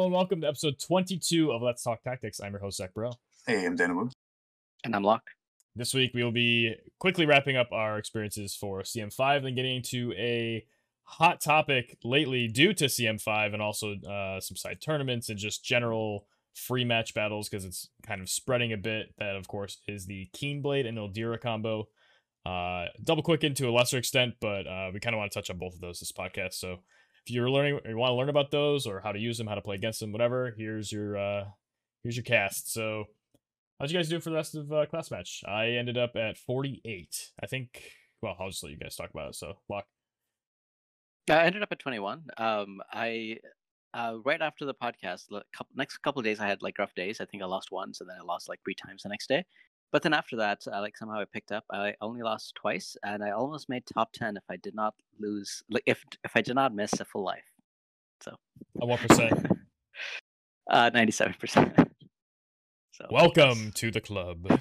Hello and welcome to episode 22 of Let's Talk Tactics. I'm your host, Zach Burrell. Hey, I'm Dana Wu. And I'm Locke. This week we will be quickly wrapping up our experiences for CM5 and getting into a hot topic lately due to CM5 and also uh, some side tournaments and just general free match battles because it's kind of spreading a bit. That, of course, is the Keenblade and Ildyra combo. Uh, double quick into a lesser extent, but uh, we kind of want to touch on both of those this podcast. So if you're learning, you want to learn about those or how to use them, how to play against them, whatever, here's your uh, here's your cast. So how'd you guys do for the rest of uh, class match? I ended up at 48. I think. Well, I'll just let you guys talk about it. So, Locke. I ended up at 21. Um, I uh, right after the podcast, the couple, next couple days I had like rough days. I think I lost once, and then I lost like three times the next day. But then after that, uh, like somehow I picked up. I only lost twice, and I almost made top ten if I did not lose, like if if I did not miss a full life. So. At what percent? uh, ninety-seven percent. So. Welcome to the club.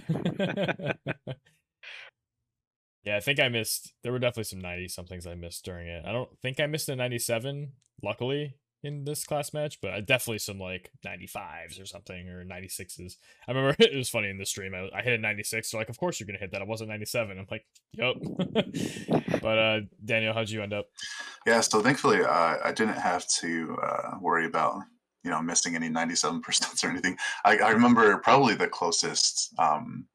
yeah, I think I missed. There were definitely some ninety somethings I missed during it. I don't think I missed a ninety-seven. Luckily, in this class match, but definitely some like 95s or something or 96s. I remember it was funny in the stream. I, I hit a 96. They're like, of course you're gonna hit that. I wasn't 97. I'm like, yep. but uh, Daniel, how'd you end up? Yeah, so thankfully uh, I didn't have to uh, worry about you know missing any 97 percent or anything. I, I, remember probably the closest um,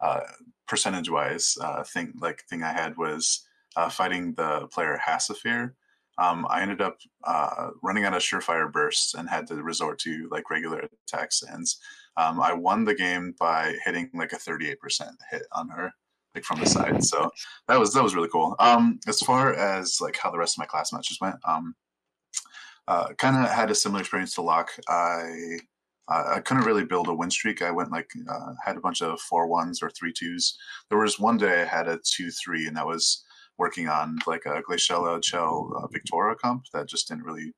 uh, percentage wise uh, thing like thing I had was uh, fighting the player Hassifir um, I ended up uh, running out of surefire bursts and had to resort to like regular attack sands. Um, I won the game by hitting like a 38% hit on her, like from the side. So that was that was really cool. Um, as far as like how the rest of my class matches went, um, uh, kind of had a similar experience to Locke. I I couldn't really build a win streak. I went like uh, had a bunch of four ones or three twos. There was one day I had a two three, and that was working on like a Glaciella Chell uh, Victoria comp that just didn't really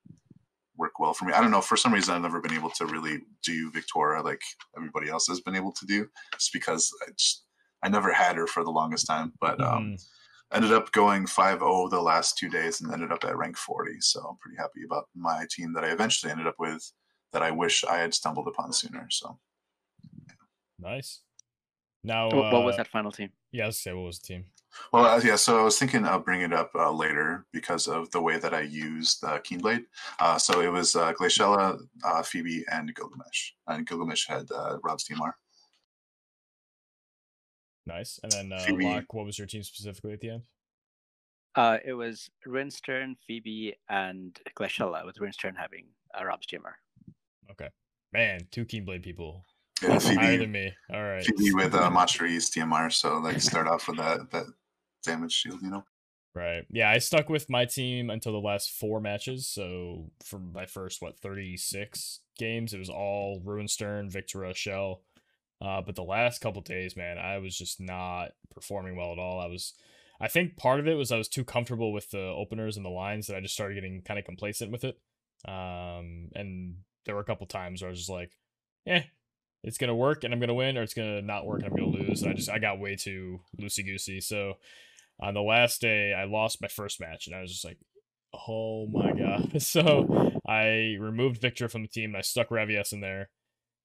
work well for me. I don't know. For some reason, I've never been able to really do Victoria like everybody else has been able to do, just because I just I never had her for the longest time. But um, mm. ended up going 5-0 the last two days and ended up at rank 40. So I'm pretty happy about my team that I eventually ended up with. That I wish I had stumbled upon sooner. So yeah. nice. Now, what, what was uh, that final team? Yeah, I was say what was the team. Well, uh, yeah. So I was thinking of bringing it up uh, later because of the way that I used the Keenblade. Uh, so it was uh, Glaciella, uh, Phoebe, and Gilgamesh. And Gilgamesh had uh, Rob's TMR. Nice. And then, uh, Locke, what was your team specifically at the end? Uh, it was Ruinstern, Phoebe, and Glaciella, with Ruinstern having uh, Rob's TMR. Okay. Man, two Keenblade people yeah, Phoebe, higher than me. All right. Phoebe with uh, Macherie's TMR, so like start off with that that damage shield, you know. Right. Yeah, I stuck with my team until the last four matches. So for my first what thirty six games, it was all Ruinstern, Victoria, Shell. Uh, but the last couple days, man, I was just not performing well at all. I was, I think part of it was I was too comfortable with the openers and the lines that I just started getting kind of complacent with it. Um, and there were a couple times where I was just like, eh, it's gonna work and I'm gonna win, or it's gonna not work and I'm gonna lose. And I just I got way too loosey goosey. So on the last day, I lost my first match, and I was just like, oh my god. So I removed Victor from the team, and I stuck Ravies in there,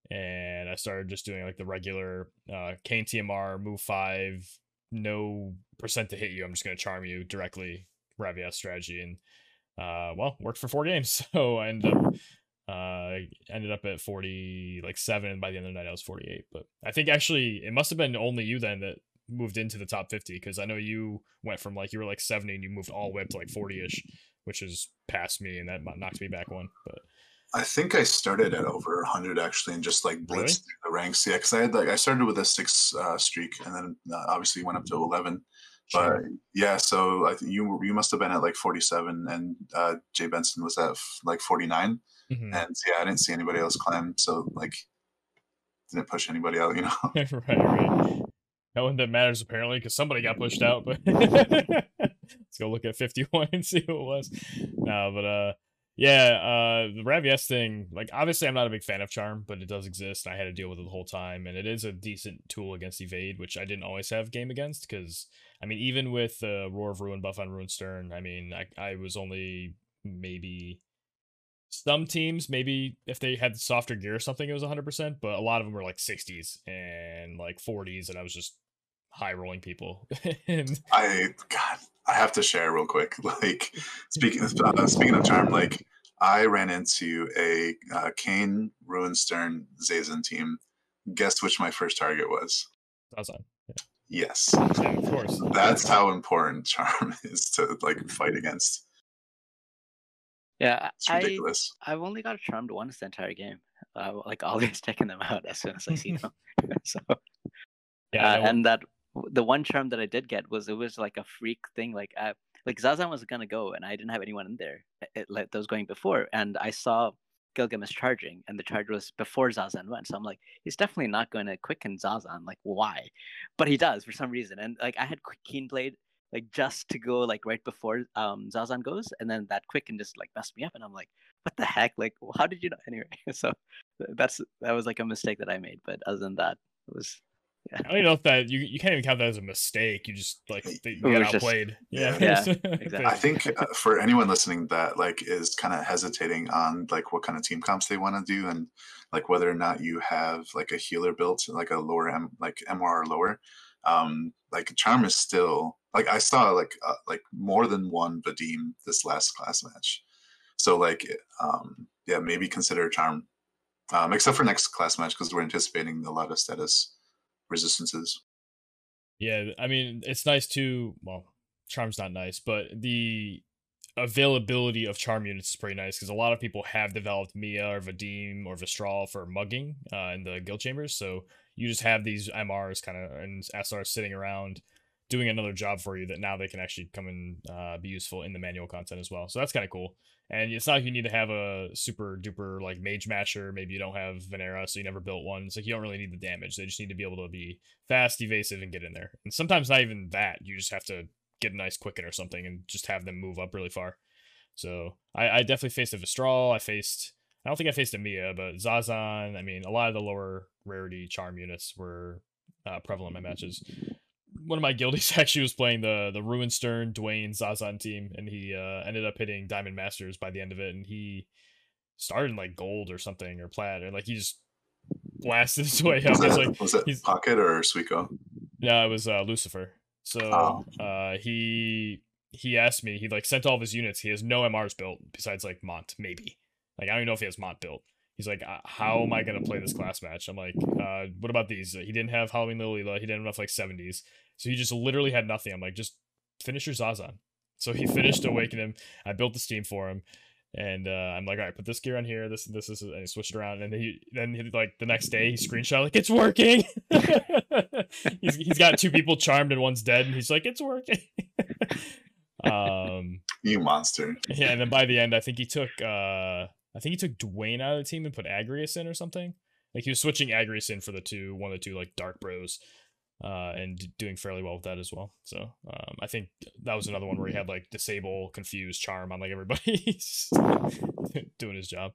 and I started just doing like the regular uh, Kayn TMR move five, no percent to hit you. I'm just gonna charm you directly, Ravies strategy, and uh, well, worked for four games. So I ended up uh ended up at 40 like 7 by the end of the night i was 48 but i think actually it must have been only you then that moved into the top 50 because i know you went from like you were like 70 and you moved all the way up to like 40ish which is past me and that knocked me back one but I think I started at over 100 actually, and just like blitzed really? the ranks. Yeah, because I had like I started with a six uh, streak, and then uh, obviously went up to 11. Sure. But yeah, so I think you you must have been at like 47, and uh, Jay Benson was at like 49. Mm-hmm. And yeah, I didn't see anybody else climb, so like didn't push anybody out, you know. right, right. No one that matters apparently, because somebody got pushed out. But let's go look at 51 and see who it was. No, but uh, yeah, uh, the Ravies thing. Like, obviously, I'm not a big fan of Charm, but it does exist. I had to deal with it the whole time, and it is a decent tool against Evade, which I didn't always have game against. Because I mean, even with the uh, Roar of Ruin buff on Ruinstern, I mean, I I was only maybe some teams maybe if they had softer gear or something it was 100% but a lot of them were like 60s and like 40s and i was just high rolling people and I God, I have to share real quick. Like speaking uh, speaking of charm, like I ran into a uh, Kane Ruinstern Zazan team. Guess which my first target was? That's Zazan. Yes, Yeah, of course. that's how important charm is to like fight against. Yeah, It's I ridiculous. I've only got a charmed once the entire game. Uh, like always taking them out as soon as I see them. so Yeah, uh, and that the one charm that I did get was it was like a freak thing. Like I, like Zazan was gonna go, and I didn't have anyone in there. It, like that was going before, and I saw Gilgamesh charging, and the charge was before Zazan went. So I'm like, he's definitely not going to quicken Zazan. Like why? But he does for some reason. And like I had Qu- Keen Blade like just to go like right before um Zazan goes, and then that quick and just like messed me up, and I'm like, what the heck? Like how did you know? Anyway, so that's that was like a mistake that I made. But other than that, it was I don't even know if that you you can't even count that as a mistake. You just like It you was got just- outplayed. Yeah. Yeah, exactly. I think uh, for anyone listening that like is kind of hesitating on like what kind of team comps they want to do and like whether or not you have like a healer built like a lower M like MR or lower, um, like charm is still like I saw like uh, like more than one Vadim this last class match, so like um yeah maybe consider charm, um except for next class match because we're anticipating a lot of status resistances. Yeah, I mean, it's nice to Well, charm's not nice, but the availability of charm units is pretty nice because a lot of people have developed Mia or Vadim or Vistral for mugging uh, in the guild chambers. So you just have these MRs kind of and SRs sitting around doing another job for you that now they can actually come and uh, be useful in the manual content as well. So that's kind of cool. And it's not like you need to have a super duper like mage masher. Maybe you don't have Venera, so you never built one. It's like you don't really need the damage. They just need to be able to be fast, evasive, and get in there. And sometimes not even that. You just have to get a nice quicken or something and just have them move up really far. So I, I definitely faced a Vistral. I faced I don't think I faced a Mia, but Zazan. I mean, a lot of the lower rarity charm units were uh, prevalent in my matches. One of my guildies actually was playing the the Ruinstern Dwayne Zazan team, and he uh, ended up hitting Diamond Masters by the end of it, and he started in like gold or something or plat, and like he just blasted his way up. Was that, like was that Pocket or Suiko? yeah, it was uh, Lucifer. So Oh. uh, he he asked me. He like sent all of his units. He has no MRs built besides like Mont, maybe. Like I don't even know if he has Mont built. He's like, "Uh, how am I gonna play this class match? I'm like, uh, what about these? He didn't have Halloween Lilila. He didn't have enough like 70s. So he just literally had nothing. I'm like, just finish your Zazan. So he finished Awaken him. I built the steam for him. And uh, I'm like, all right, put this gear on here. This, this is, and he switched around. And then he, then he, like the next day, he screenshot like it's working. he's, he's got two people charmed and one's dead, and he's like, it's working. um, You monster. yeah, and then by the end, I think he took, uh, I think he took Dwayne out of the team and put Agrius in or something. Like he was switching Agrius in for the two, one of the two like Dark Bros, uh, and doing fairly well with that as well. So um, I think that was another one where he had like disable, confuse, charm on like everybody doing his job.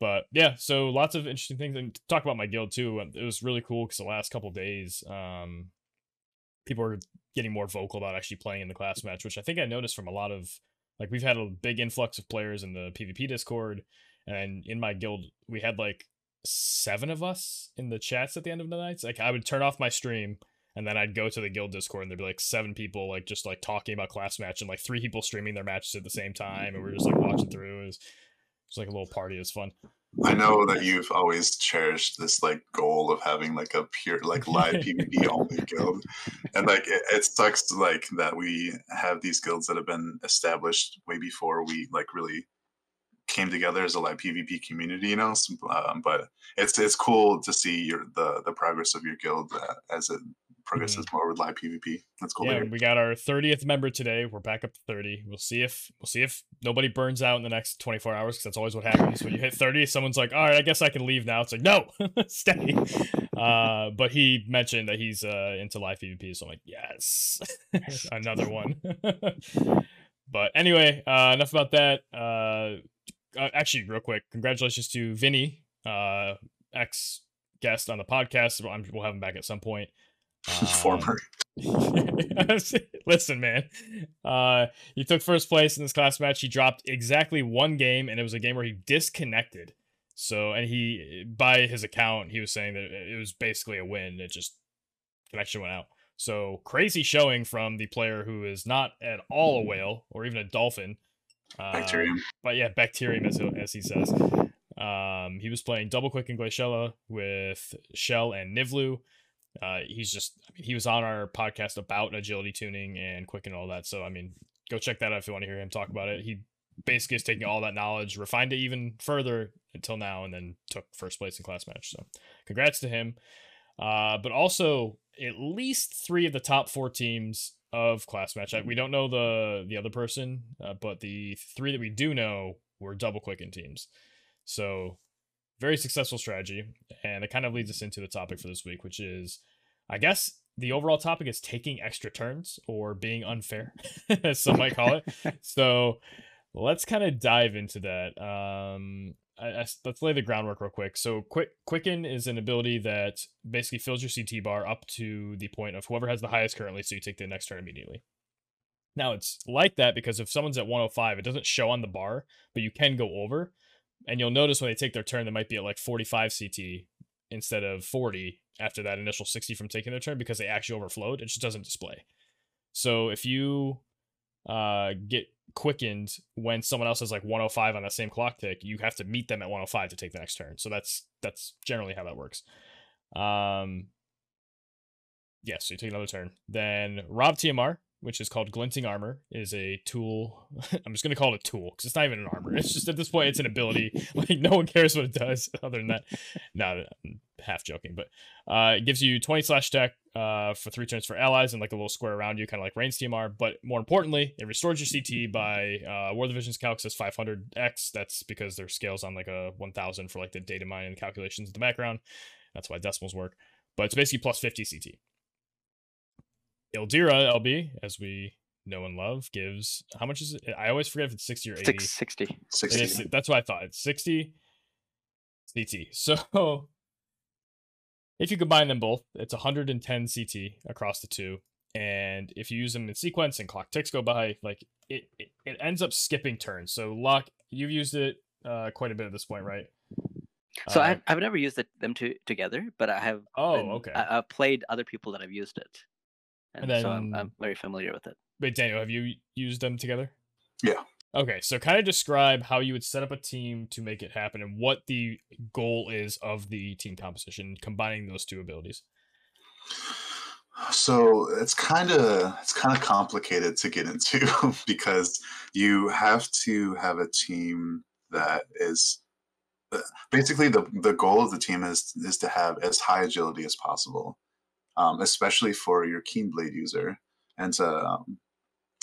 But yeah, so lots of interesting things. And talk about my guild too, it was really cool because the last couple days, um, people were getting more vocal about actually playing in the class match, which I think I noticed from a lot of like we've had a big influx of players in the PvP Discord, and in my guild we had like seven of us in the chats at the end of the nights. Like I would turn off my stream and then I'd go to the guild Discord and there'd be like seven people like just like talking about class match and like three people streaming their matches at the same time and we are just like watching through. It was, was like a little party. It was fun. I know that you've always cherished this like goal of having like a pure like live PvP only guild, and like it, it sucks like that we have these guilds that have been established way before we like really came together as a live PvP community, you know. Um, but it's it's cool to see your the the progress of your guild uh, as it progresses more with live PvP. That's cool. Yeah, we got our 30th member today. We're back up to 30. We'll see if we'll see if nobody burns out in the next 24 hours because that's always what happens. when you hit 30, someone's like, "All right, I guess I can leave now." It's like, "No, stay." Uh, but he mentioned that he's uh into live PvP, so I'm like, "Yes, another one." but anyway, uh, enough about that. Uh, uh, actually, real quick, congratulations to Vinny, uh, ex guest on the podcast. I'm- We'll have him back at some point. Um, Former. Listen, man. Uh, he took first place in this class match. He dropped exactly one game, and it was a game where he disconnected. So, and he, by his account, he was saying that it was basically a win. It just connection went out. So crazy showing from the player who is not at all a whale or even a dolphin. Bacterium. Uh, but yeah, bacterium as, as he says. Um, he was playing double quick in Glaciella with Shell and Nivlu. Uh, he's just I mean, he was on our podcast about agility tuning and quick and all that. So I mean, go check that out if you want to hear him talk about it. He basically is taking all that knowledge, refined it even further until now, and then took first place in class match. So congrats to him. Uh, but also at least three of the top four teams of class match. We don't know the the other person, uh, but the three that we do know were double quicken teams. So very successful strategy, and it kind of leads us into the topic for this week, which is, I guess the overall topic is taking extra turns or being unfair, as some might call it. so let's kind of dive into that. Um, I, I, let's lay the groundwork real quick. So, quick quicken is an ability that basically fills your CT bar up to the point of whoever has the highest currently, so you take the next turn immediately. Now it's like that because if someone's at 105, it doesn't show on the bar, but you can go over. And you'll notice when they take their turn, they might be at like 45 CT instead of 40 after that initial 60 from taking their turn because they actually overflowed. It just doesn't display. So if you uh, get quickened when someone else is like 105 on that same clock tick, you have to meet them at 105 to take the next turn. So that's that's generally how that works. Um, yes, yeah, so you take another turn. Then Rob TMR, which is called Glinting Armor, is a tool. I'm just gonna call it a tool because it's not even an armor. It's just at this point it's an ability. Like no one cares what it does other than that. no, I'm half joking, but uh, it gives you 20 slash deck uh, for three turns for allies and like a little square around you, kind of like Rain's TMR. But more importantly, it restores your CT by uh, War of the Visions calc says 500x. That's because their scales on like a 1000 for like the data mining calculations in the background. That's why decimals work. But it's basically plus 50 CT. Ildyra LB, as we know and love, gives how much is it? I always forget if it's 60 or 80. 60. 60. Is, that's what I thought. It's 60 CT. So if you combine them both, it's 110 CT across the two. And if you use them in sequence and clock ticks go by, like it, it, it ends up skipping turns. So Locke, you've used it uh, quite a bit at this point, right? So uh, I've, I've never used it, them two together, but I have. Oh, been, okay. I, have played other people that have used it, and, and then, so I'm, I'm very familiar with it. Wait, Daniel, have you used them together? Yeah. Okay, so kind of describe how you would set up a team to make it happen and what the goal is of the team composition combining those two abilities. So it's kind of it's kind of complicated to get into because you have to have a team that is uh, basically the the goal of the team is is to have as high agility as possible, um, especially for your keen blade user, and to um,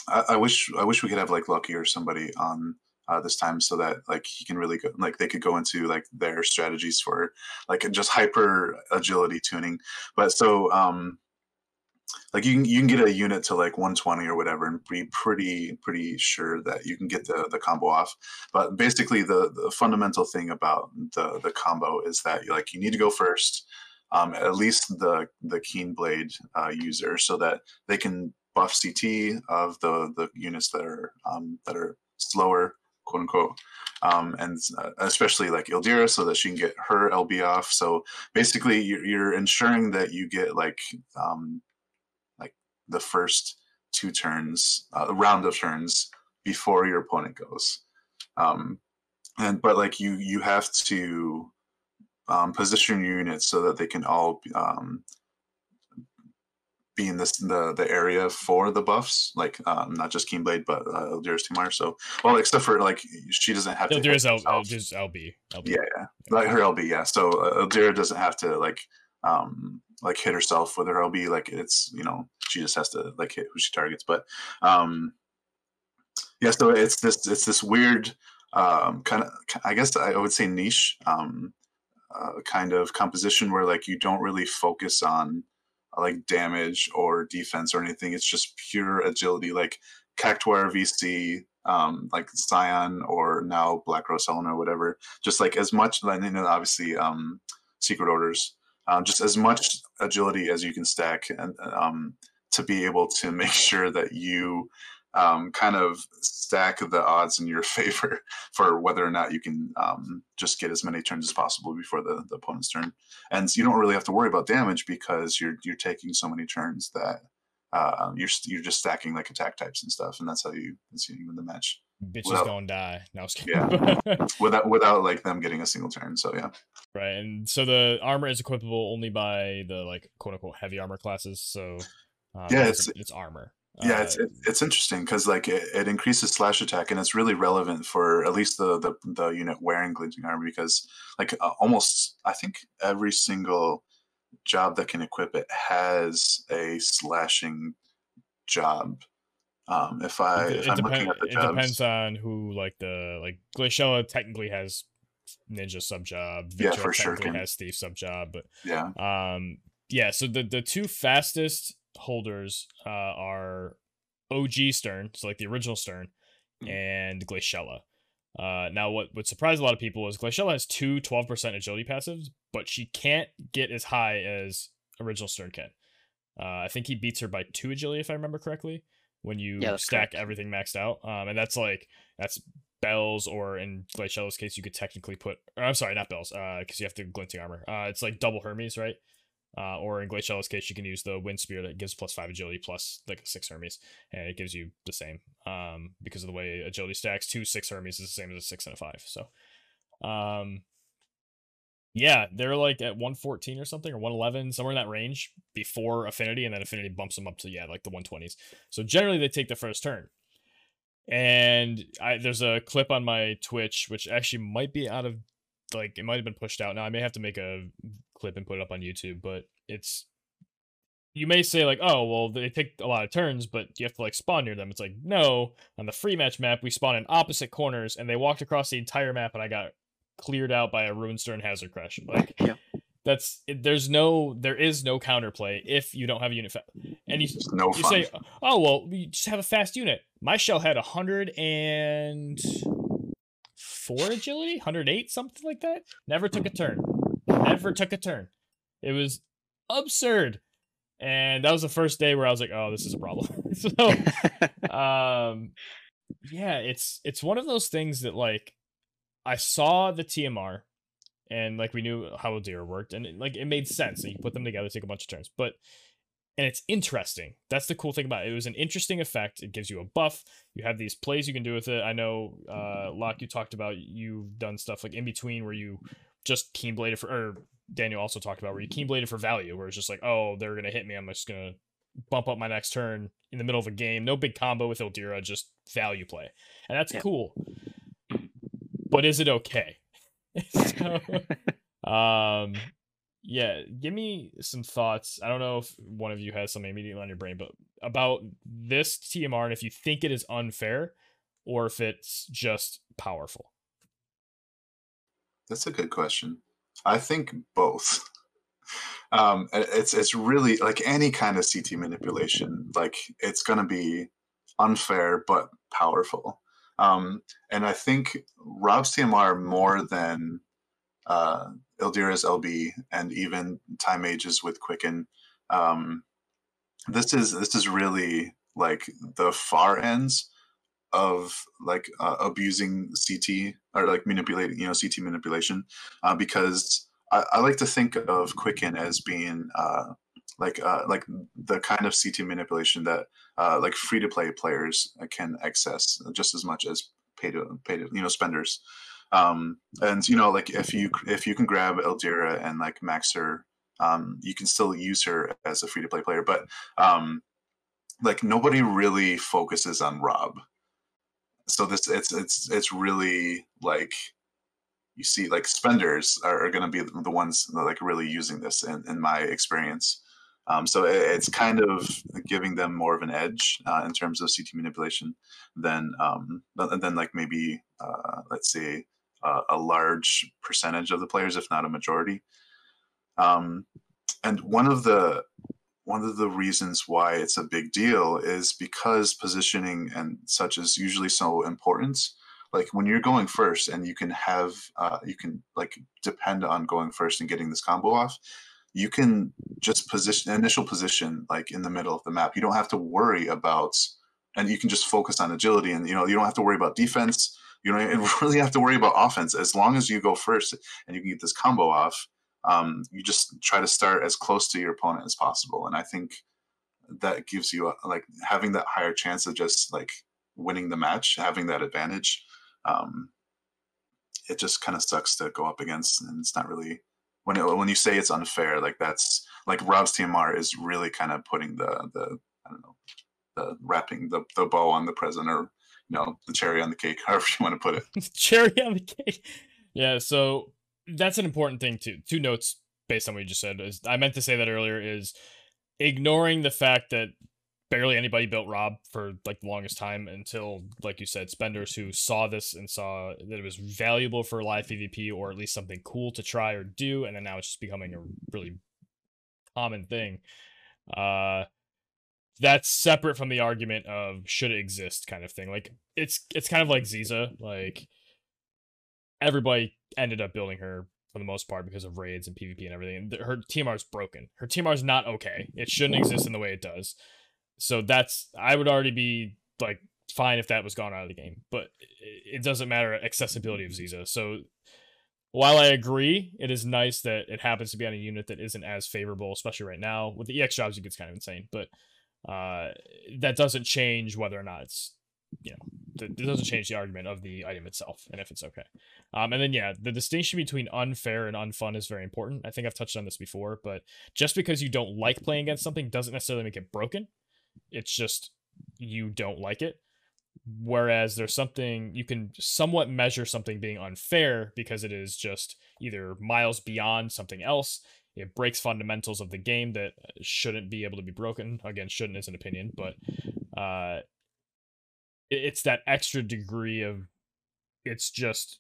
I, I, wish I wish we could have like Lucky or somebody on uh, this time so that like he can really go like they could go into like their strategies for like just hyper agility tuning. But so um like you can you can get a unit to like 120 or whatever and be pretty pretty sure that you can get the the combo off but basically the the fundamental thing about the the combo is that like you need to go first um, at least the the keen blade uh, user so that they can buff CT of the the units that are um, that are slower, quote unquote, um, and uh, especially like Ildyra, so that she can get her LB off. So basically, you're, you're ensuring that you get like um, like the first two turns, uh, round of turns before your opponent goes. Um, and but like you you have to um, position your units so that they can all um, be in this the the area for the buffs, like um, not just Keenblade, but uh, Ildyra's Timar. So, well, except for like she doesn't have Ildyra's to. L- just LB, LB. Yeah, yeah, like her LB. Yeah. So uh, Ildira doesn't have to like um like hit herself with her LB. Like it's you know she just has to like hit who she targets. But um yeah, so it's this it's this weird um kind of I guess I would say niche um uh, kind of composition where like you don't really focus on like damage or defense or anything. It's just pure agility, like Cactuar VC, um, like Scion or now Black Rose Helen or whatever. Just like as much, and then obviously um, Secret Orders, um, just as much agility as you can stack and um, to be able to make sure that you um, kind of stack the odds in your favor for whether or not you can um, just get as many turns as possible before the, the opponent's turn. And so you don't really have to worry about damage because you're you're taking so many turns that uh, you're you're just stacking like attack types and stuff, and that's how you that's how you win the match. Bitches without, don't die. No, yeah, without without like them getting a single turn. So yeah, right. And so the armor is equipable only by the like quote unquote heavy armor classes. So um, yeah, it's it's armor. Yeah, it's uh, it's interesting because like it, it, increases slash attack and it's really relevant for at least the the, the unit wearing glinting armor because like uh, almost I think every single job that can equip it has a slashing job. Um, if I it, if I'm depend, looking at the it jobs, depends on who like the like Glaciella technically has ninja sub job. yeah, for sure. Has thief sub job, but yeah, um, yeah. So the the two fastest holders uh, are OG Stern, so like the original Stern, mm-hmm. and Glaciella. Uh, now, what would surprise a lot of people is Glaciella has two 12% agility passives, but she can't get as high as original Stern can. Uh, I think he beats her by two agility, if I remember correctly, when you yeah, stack correct. everything maxed out. Um, and that's like, that's bells, or in Glaciella's case, you could technically put, I'm sorry, not bells, uh, because you have the glinting armor. Uh, it's like double Hermes, right? Uh, or in Glaciella's case, you can use the Wind Spear that gives plus five agility plus like six Hermes, and it gives you the same um, because of the way agility stacks. Two six Hermes is the same as a six and a five. So, um, yeah, they're like at 114 or something or 111, somewhere in that range before Affinity, and then Affinity bumps them up to, yeah, like the 120s. So generally they take the first turn. And I, there's a clip on my Twitch, which actually might be out of, like, it might have been pushed out. Now I may have to make a clip and put it up on YouTube, but it's, you may say, like, oh, well, they take a lot of turns, but you have to, like, spawn near them. It's like, no, on the free match map, we spawn in opposite corners, and they walked across the entire map, and I got cleared out by a Ruinstern Hazard Crash. Like yeah. that's there's no there is no counterplay if you don't have a unit fa- and you, no you say oh well you just have a fast unit. My shell had a hundred and four agility, hundred eight something like that. Never took a turn. Never took a turn. It was absurd. And that was the first day where I was like, "Oh, this is a problem." so, um, yeah, it's it's one of those things that like I saw the TMR and like we knew how Ildyra worked and it, like it made sense that you put them together, take a bunch of turns. But and it's interesting. That's the cool thing about it. It was an interesting effect. It gives you a buff. You have these plays you can do with it. I know, uh, Locke, you talked about you've done stuff like in between where you just keen bladed for, or Daniel also talked about where you keen bladed for value, where it's just like, oh, they're gonna hit me. I'm just gonna bump up my next turn in the middle of a game. No big combo with Ildyra, just value play, and that's yeah. cool but is it okay? so, um, yeah, give me some thoughts. I don't know if one of you has something immediately on your brain, but about this TMR and if you think it is unfair or if it's just powerful. That's a good question. I think both. Um, it's it's really like any kind of CT manipulation. Like it's going to be unfair but powerful. Um, and I think Rob's TMR more than uh, Ildyra's LB and even Time Ages with Quicken. Um, this is this is really like the far ends of like uh, abusing CT or like manipulating, you know, CT manipulation, uh, because I, I, like to think of Quicken as being uh, like uh, like the kind of CT manipulation that uh, like free to play players can access just as much as pay to pay to you know spenders. Um, and you know like if you if you can grab Ildyra and like max her, um, you can still use her as a free to play player. But um, like nobody really focuses on Rob. So this it's it's it's really like you see like spenders are, are going to be the ones like really using this in, in my experience um, so it, it's kind of giving them more of an edge uh, in terms of CT manipulation than um, than like maybe uh, let's say uh, a large percentage of the players, if not a majority. Um, and one of the one of the reasons why it's a big deal is because positioning and such is usually so important. Like when you're going first and you can have uh, you can like depend on going first and getting this combo off you can just position initial position like in the middle of the map. You don't have to worry about, and you can just focus on agility, and you know you don't have to worry about defense. You don't really have to worry about offense as long as you go first and you can get this combo off. Um, you just try to start as close to your opponent as possible, and I think that gives you a, like having that higher chance of just like winning the match, having that advantage. Um, it just kind of sucks to go up against, and it's not really when it, when you say it's unfair, like that's like Rob's TMR is really kind of putting the the I don't know the wrapping the the bow on the present or you know the cherry on the cake, however you want to put it. cherry on the cake. Yeah, so that's an important thing too. Two notes based on what you just said is I meant to say that earlier is ignoring the fact that barely anybody built Rob for like the longest time until, like you said, spenders who saw this and saw that it was valuable for live PvP or at least something cool to try or do, and then now it's just becoming a really common thing. Uh, that's separate from the argument of should it exist kind of thing. Like it's it's kind of like Ziza. Like everybody ended up building her for the most part because of raids and PvP and everything. Her TMR is broken. Her TMR is not okay. It shouldn't exist in the way it does. So that's I would already be like fine if that was gone out of the game, but it doesn't matter accessibility of Ziza. So while I agree, it is nice that it happens to be on a unit that isn't as favorable, especially right now with the EX jobs. It gets kind of insane, but uh, that doesn't change whether or not it's you know it doesn't change the argument of the item itself and if it's okay. Um, and then yeah, the distinction between unfair and unfun is very important. I think I've touched on this before, but just because you don't like playing against something doesn't necessarily make it broken. It's just you don't like it. Whereas there's something you can somewhat measure something being unfair because it is just either miles beyond something else. It breaks fundamentals of the game that shouldn't be able to be broken. Again, shouldn't is an opinion, but uh, it's that extra degree of it's just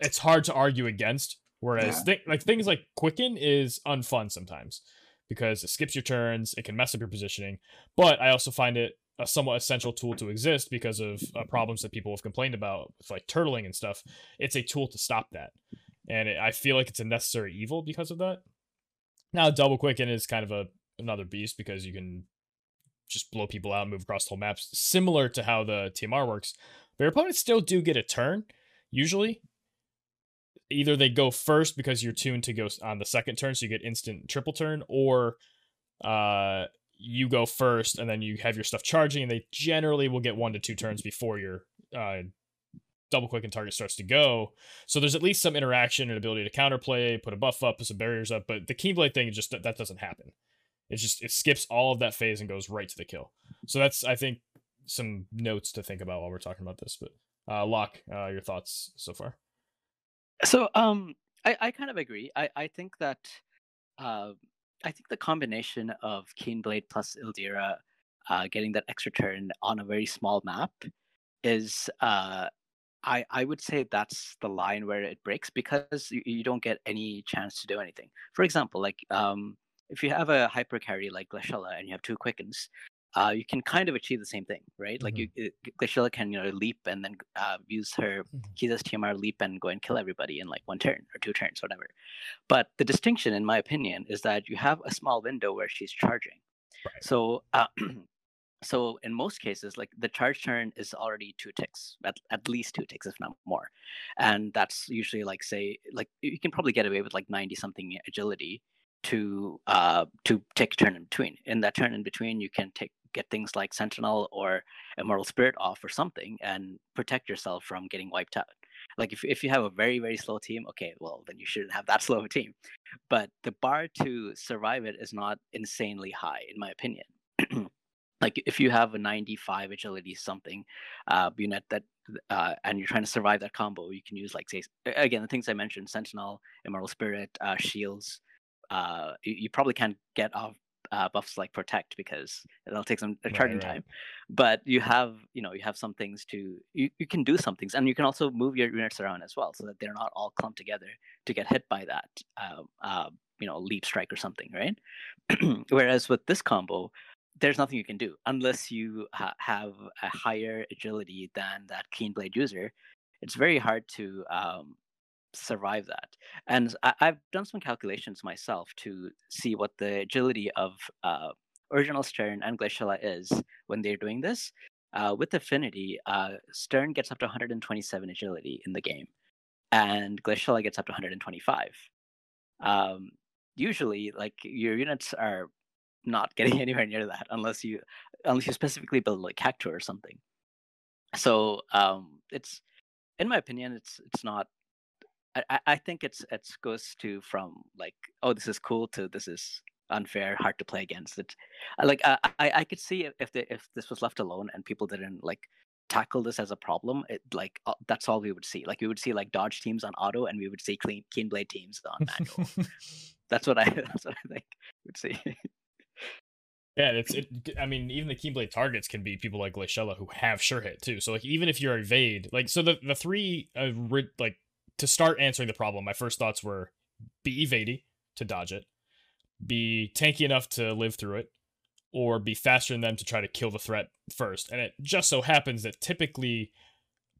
it's hard to argue against. Whereas yeah. th- like things like Quicken is unfun sometimes because it skips your turns, it can mess up your positioning. But I also find it a somewhat essential tool to exist because of uh, problems that people have complained about with like turtling and stuff. It's a tool to stop that, and it, I feel like it's a necessary evil because of that. Now, double quicken is kind of a another beast because you can just blow people out and move across the whole maps, similar to how the TMR works. But your opponents still do get a turn, usually, either they go first because you're tuned to go on the second turn, so you get instant triple turn, or uh, you go first and then you have your stuff charging, and they generally will get one to two turns before your uh, double quick and target starts to go. So there's at least some interaction and ability to counterplay, put a buff up, put some barriers up. But the Keenblade thing is just that doesn't happen. It just it skips all of that phase and goes right to the kill. So that's I think some notes to think about while we're talking about this. But uh, Locke, uh, your thoughts so far? So um, I, I kind of agree. I, I think that uh, I think the combination of Keenblade plus Ildyra uh, getting that extra turn on a very small map is uh, I I would say that's the line where it breaks because you, you don't get any chance to do anything. For example, like um, if you have a hyper carry like Glaciella and you have two quickens, uh, you can kind of achieve the same thing, right? Like mm-hmm. you, Glaciella can you know leap and then uh, use her mm-hmm. Kiza's TMR leap and go and kill everybody in like one turn or two turns, whatever. But the distinction, in my opinion, is that you have a small window where she's charging. Right. So, uh, so in most cases, like the charge turn is already two ticks, at, at least two ticks, if not more, and that's usually like say like you can probably get away with like ninety something agility to uh to take turn in between. In that turn in between, you can take get things like Sentinel or Immortal Spirit off or something and protect yourself from getting wiped out. Like if if you have a very very slow team, okay, well then you shouldn't have that slow of a team. But the bar to survive it is not insanely high, in my opinion. like if you have a 95 agility something uh, unit that uh, and you're trying to survive that combo, you can use like say again the things I mentioned: Sentinel, Immortal Spirit, uh, shields. Uh, you, you, probably can't get off uh, buffs like protect because it'll take some charging right, right. time but you have you know you have some things to you, you can do some things and you can also move your units around as well so that they're not all clumped together to get hit by that uh, uh, you know leap strike or something right whereas with this combo there's nothing you can do unless you ha- have a higher agility than that keen blade user it's very hard to um, survive that. And I, have done some calculations myself to see what the agility of uh, original Stern and Glaciella is when they're doing this. Uh, with Affinity, uh, Stern gets up to 127 agility in the game, and Glaciella gets up to 125. Um, usually, like your units are not getting anywhere near that unless you unless you specifically build like Cactuar or something. So um, it's in my opinion, it's it's not I, I think it's it's goes to from like oh this is cool to this is unfair hard to play against. It like I I could see if the if this was left alone and people didn't like tackle this as a problem it like uh, that's all we would see. Like we would see like dodge teams on auto and we would see clean keenblade teams on manual. That's what I that's what I think would see Yeah, it's it. I mean, even the Keenblade targets can be people like Glaciella who have sure hit too. So like, even if you're evade, like, so the the three uh, like to start answering the problem, my first thoughts were be evadey to dodge it, be tanky enough to live through it, or be faster than them to try to kill the threat first. And it just so happens that typically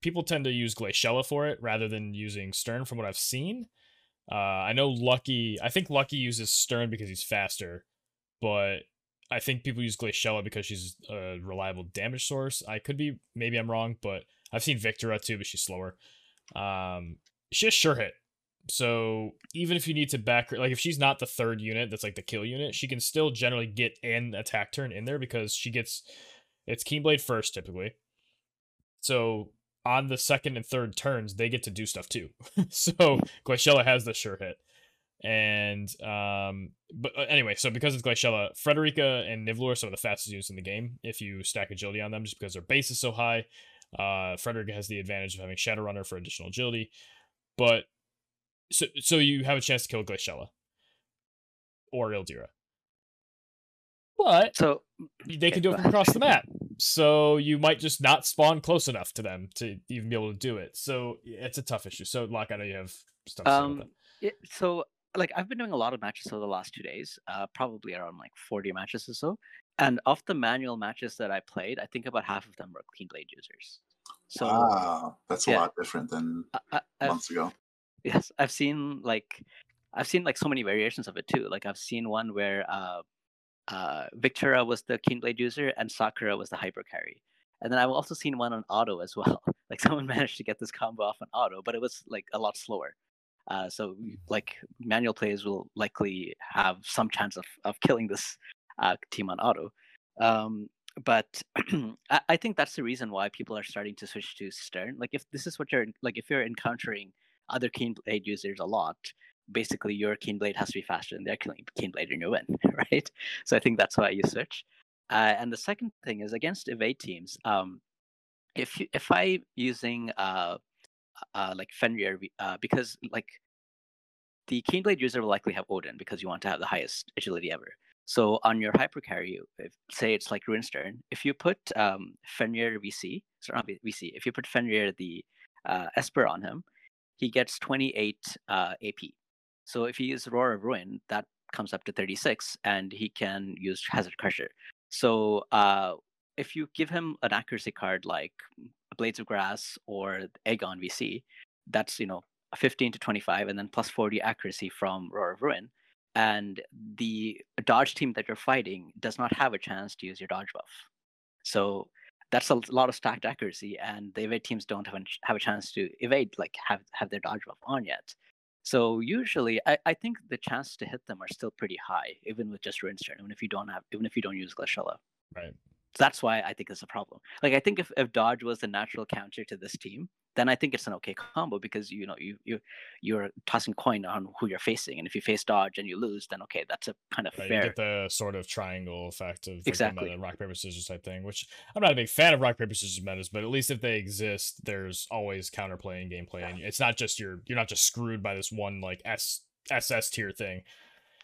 people tend to use Glaciella for it rather than using Stern from what I've seen. Uh, I know Lucky, I think Lucky uses Stern because he's faster, but I think people use Glaciella because she's a reliable damage source. I could be, maybe I'm wrong, but I've seen Victora too, but she's slower. Um, she has sure hit. So even if you need to back her, like if she's not the third unit that's like the kill unit, she can still generally get an attack turn in there because she gets it's Keenblade first typically. So on the second and third turns, they get to do stuff too. so Glaciella has the sure hit. And um but uh, anyway, so because it's Glaciella, Frederica and Nivlor are some of the fastest units in the game if you stack agility on them just because their base is so high. Uh Frederica has the advantage of having Shadowrunner for additional agility. But so so you have a chance to kill Glaciella or Ildyra. But so they can do it from across the map. So you might just not spawn close enough to them to even be able to do it. So it's a tough issue. So Locke, I know you have stuff. Um, it, so like I've been doing a lot of matches over the last two days, uh, probably around like 40 matches or so. And of the manual matches that I played, I think about half of them were Keenblade users. So wow, that's a yeah. lot different than I, months ago. Yes, I've seen like I've seen like so many variations of it too. Like I've seen one where uh, uh, Victora was the Keenblade user and Sakura was the hyper carry. And then I've also seen one on auto as well. like someone managed to get this combo off on auto, but it was like a lot slower. Uh, so like manual players will likely have some chance of, of killing this uh, team on auto. Um, but I, I think that's the reason why people are starting to switch to Stern. Like if this is what you're like, if you're encountering other Keenblade users a lot, basically your Keenblade has to be faster than their Keenblade and you win, right? So I think that's why you switch. Uh, and the second thing is against evade teams. Um, if you, if I'm using uh, uh, like Fenrir, uh, because like the Keenblade user will likely have Odin because you want to have the highest agility ever. So on your hypercarry, if, say it's like Ruinstern, if you put um, Fenrir VC, sorry not VC, if you put Fenrir the uh, Esper on him, he gets 28 uh, AP. So if he uses Roar of Ruin, that comes up to 36, and he can use Hazard Crusher. So uh, if you give him an accuracy card like Blades of Grass or Aegon VC, that's you know 15 to 25, and then plus 40 accuracy from Roar of Ruin and the dodge team that you're fighting does not have a chance to use your dodge buff. So that's a lot of stacked accuracy, and the evade teams don't have a, have a chance to evade, like have have their dodge buff on yet. So usually, I, I think the chances to hit them are still pretty high, even with just Ruinstern, even if you don't have, even if you don't use Glaciella. Right. That's why I think it's a problem. Like I think if, if Dodge was the natural counter to this team, then I think it's an okay combo because you know you you you're tossing coin on who you're facing, and if you face dodge and you lose, then okay, that's a kind of right, fair. You get the sort of triangle effect of like exactly the rock paper scissors type thing, which I'm not a big fan of rock paper scissors metas, but at least if they exist, there's always counterplay and gameplay, and it's not just you're you're not just screwed by this one like S SS tier thing.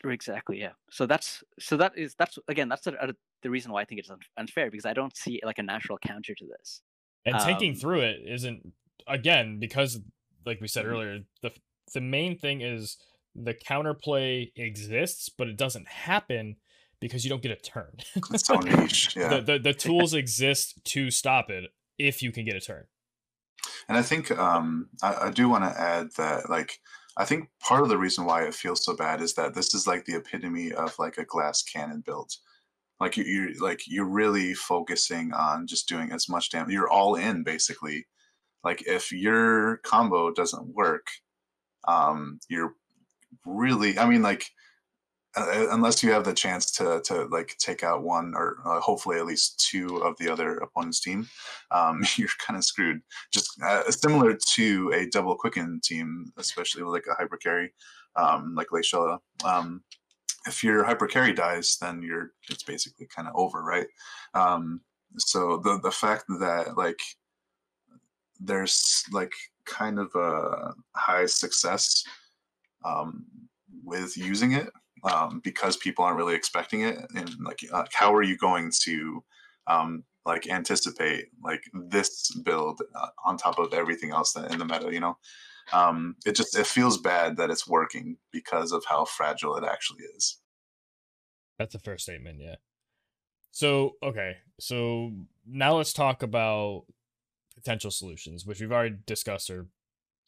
Exactly. Yeah. So that's so that is that's again that's a, a, the reason why I think it's unfair because I don't see like a natural counter to this. And tanking um, through it isn't again because like we said mm-hmm. earlier the the main thing is the counterplay exists but it doesn't happen because you don't get a turn it's so niche yeah. the, the, the tools exist to stop it if you can get a turn And I think um, I, I do want to add that, like, I think part of the reason why it feels so bad is that this is like the epitome of like a glass cannon build. Like you, you're like you're really focusing on just doing as much damage. You're all in basically. Like if your combo doesn't work, um, you're really. I mean, like unless you have the chance to to like take out one or uh, hopefully at least two of the other opponent's team, um, you're kind of screwed. Just uh, similar to a double quicken team, especially with like a hyper carry, um, like Leishella. Um, if your hyper carry dies, then you're it's basically kind of over, right? Um, so the the fact that like there's like kind of a high success um, with using it um, because people aren't really expecting it and like uh, how are you going to um, like anticipate like this build uh, on top of everything else that in the meta you know? Um, it just it feels bad that it's working because of how fragile it actually is. That's a fair statement yeah. So okay so now let's talk about potential solutions which we've already discussed are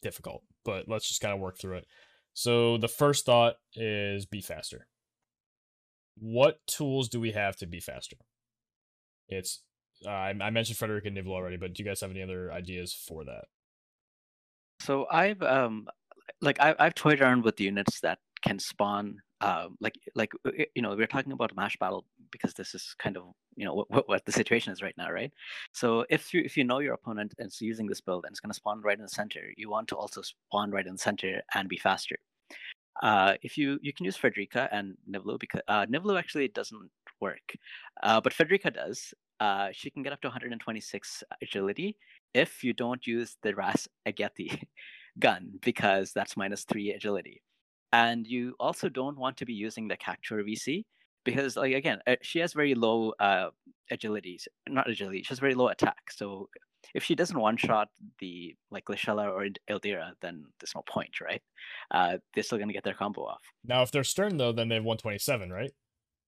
difficult but let's just kind of work through it so the first thought is be faster. What tools do we have to be faster? It's uh, I, mentioned Frederick and Nibel already, but do you guys have any other ideas for that? So I've um like I, I've toyed around with units that can spawn um, like like uh, you know we're talking about a mash battle because this is kind of you know what, what the situation is right now right so if you if you know your opponent is using this build and it's going to spawn right in the center you want to also spawn right in the center and be faster uh, if you you can use Frederica and Nivlu because uh, actually doesn't work, uh, but Frederica does. Uh, she can get up to 126 agility if you don't use the Ras Ageti gun because that's minus three agility. And you also don't want to be using the Cactuar VC because, like again, uh, she has very low uh, agility, not agility. She has very low attack. So if she doesn't one shot the like Lishella or Ildyra, then there's no point, right? Uh, they're still gonna get their combo off. Now, if they're Stern though, then they have 127, right?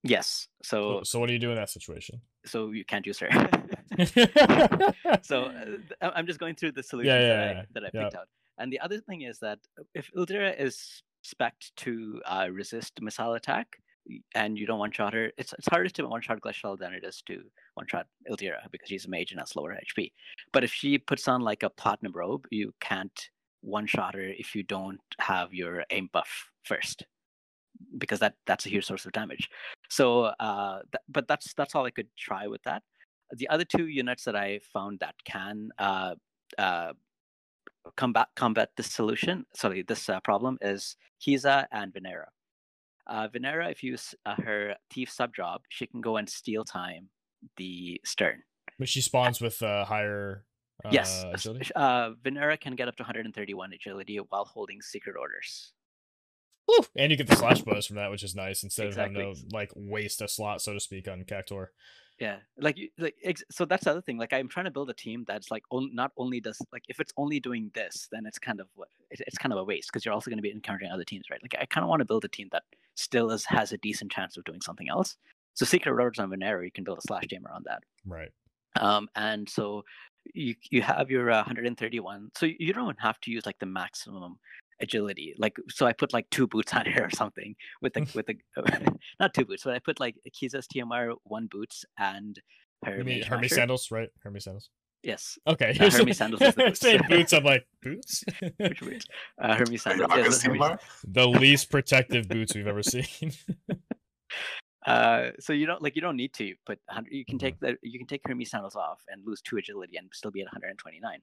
Yes. So, so, so what do you do in that situation? So you can't use her. so uh, I'm just going through the solutions yeah, yeah, that, yeah. I, that I picked out. And the other thing is that if Ildyra is spec to uh, resist missile attack, and you don't one shot her, it's it's harder to one shot Glacial than it is to one shot Ildyra because she's a mage and has lower HP. But if she puts on like a platinum robe, you can't one shot her if you don't have your aim buff first because that that's a huge source of damage. So, uh, th- but that's that's all I could try with that. The other two units that I found that can uh, uh, combat combat this solution, sorry, this uh, problem is Kiza and Venera. Uh, Venera, if you use uh, her thief sub job, she can go and steal time the stern. But she spawns with uh, higher. Uh, yes, uh, Venera can get up to 131 agility while holding secret orders. Ooh, and you get the slash bonus from that, which is nice instead exactly. of having to like waste a slot, so to speak, on Cactuar. Yeah, like like ex- so that's the other thing. Like I'm trying to build a team that's like on, not only does like if it's only doing this, then it's kind of it, it's kind of a waste because you're also going to be encountering other teams, right? Like I kind of want to build a team that still is, has a decent chance of doing something else. So Secret Orders on Venera, you can build a slash team around that. Right. Um, and so you you have your uh, 131. So you don't have to use like the maximum agility. Like so, I put like two boots on her or something with the with the not two boots, but I put like Kiza's TMR one boots and her you mean Hermes sandals, right? Hermes sandals. Yes. Okay. Uh, Hermes sandals. Is the boots. Saying boots, I'm like boots. Which boots? Uh, Hermes sandals. Yes, Hermes. The least protective boots we've ever seen. Uh, so you don't like you don't need to, but you can take the you can take Hermes sandals off and lose two agility and still be at 129.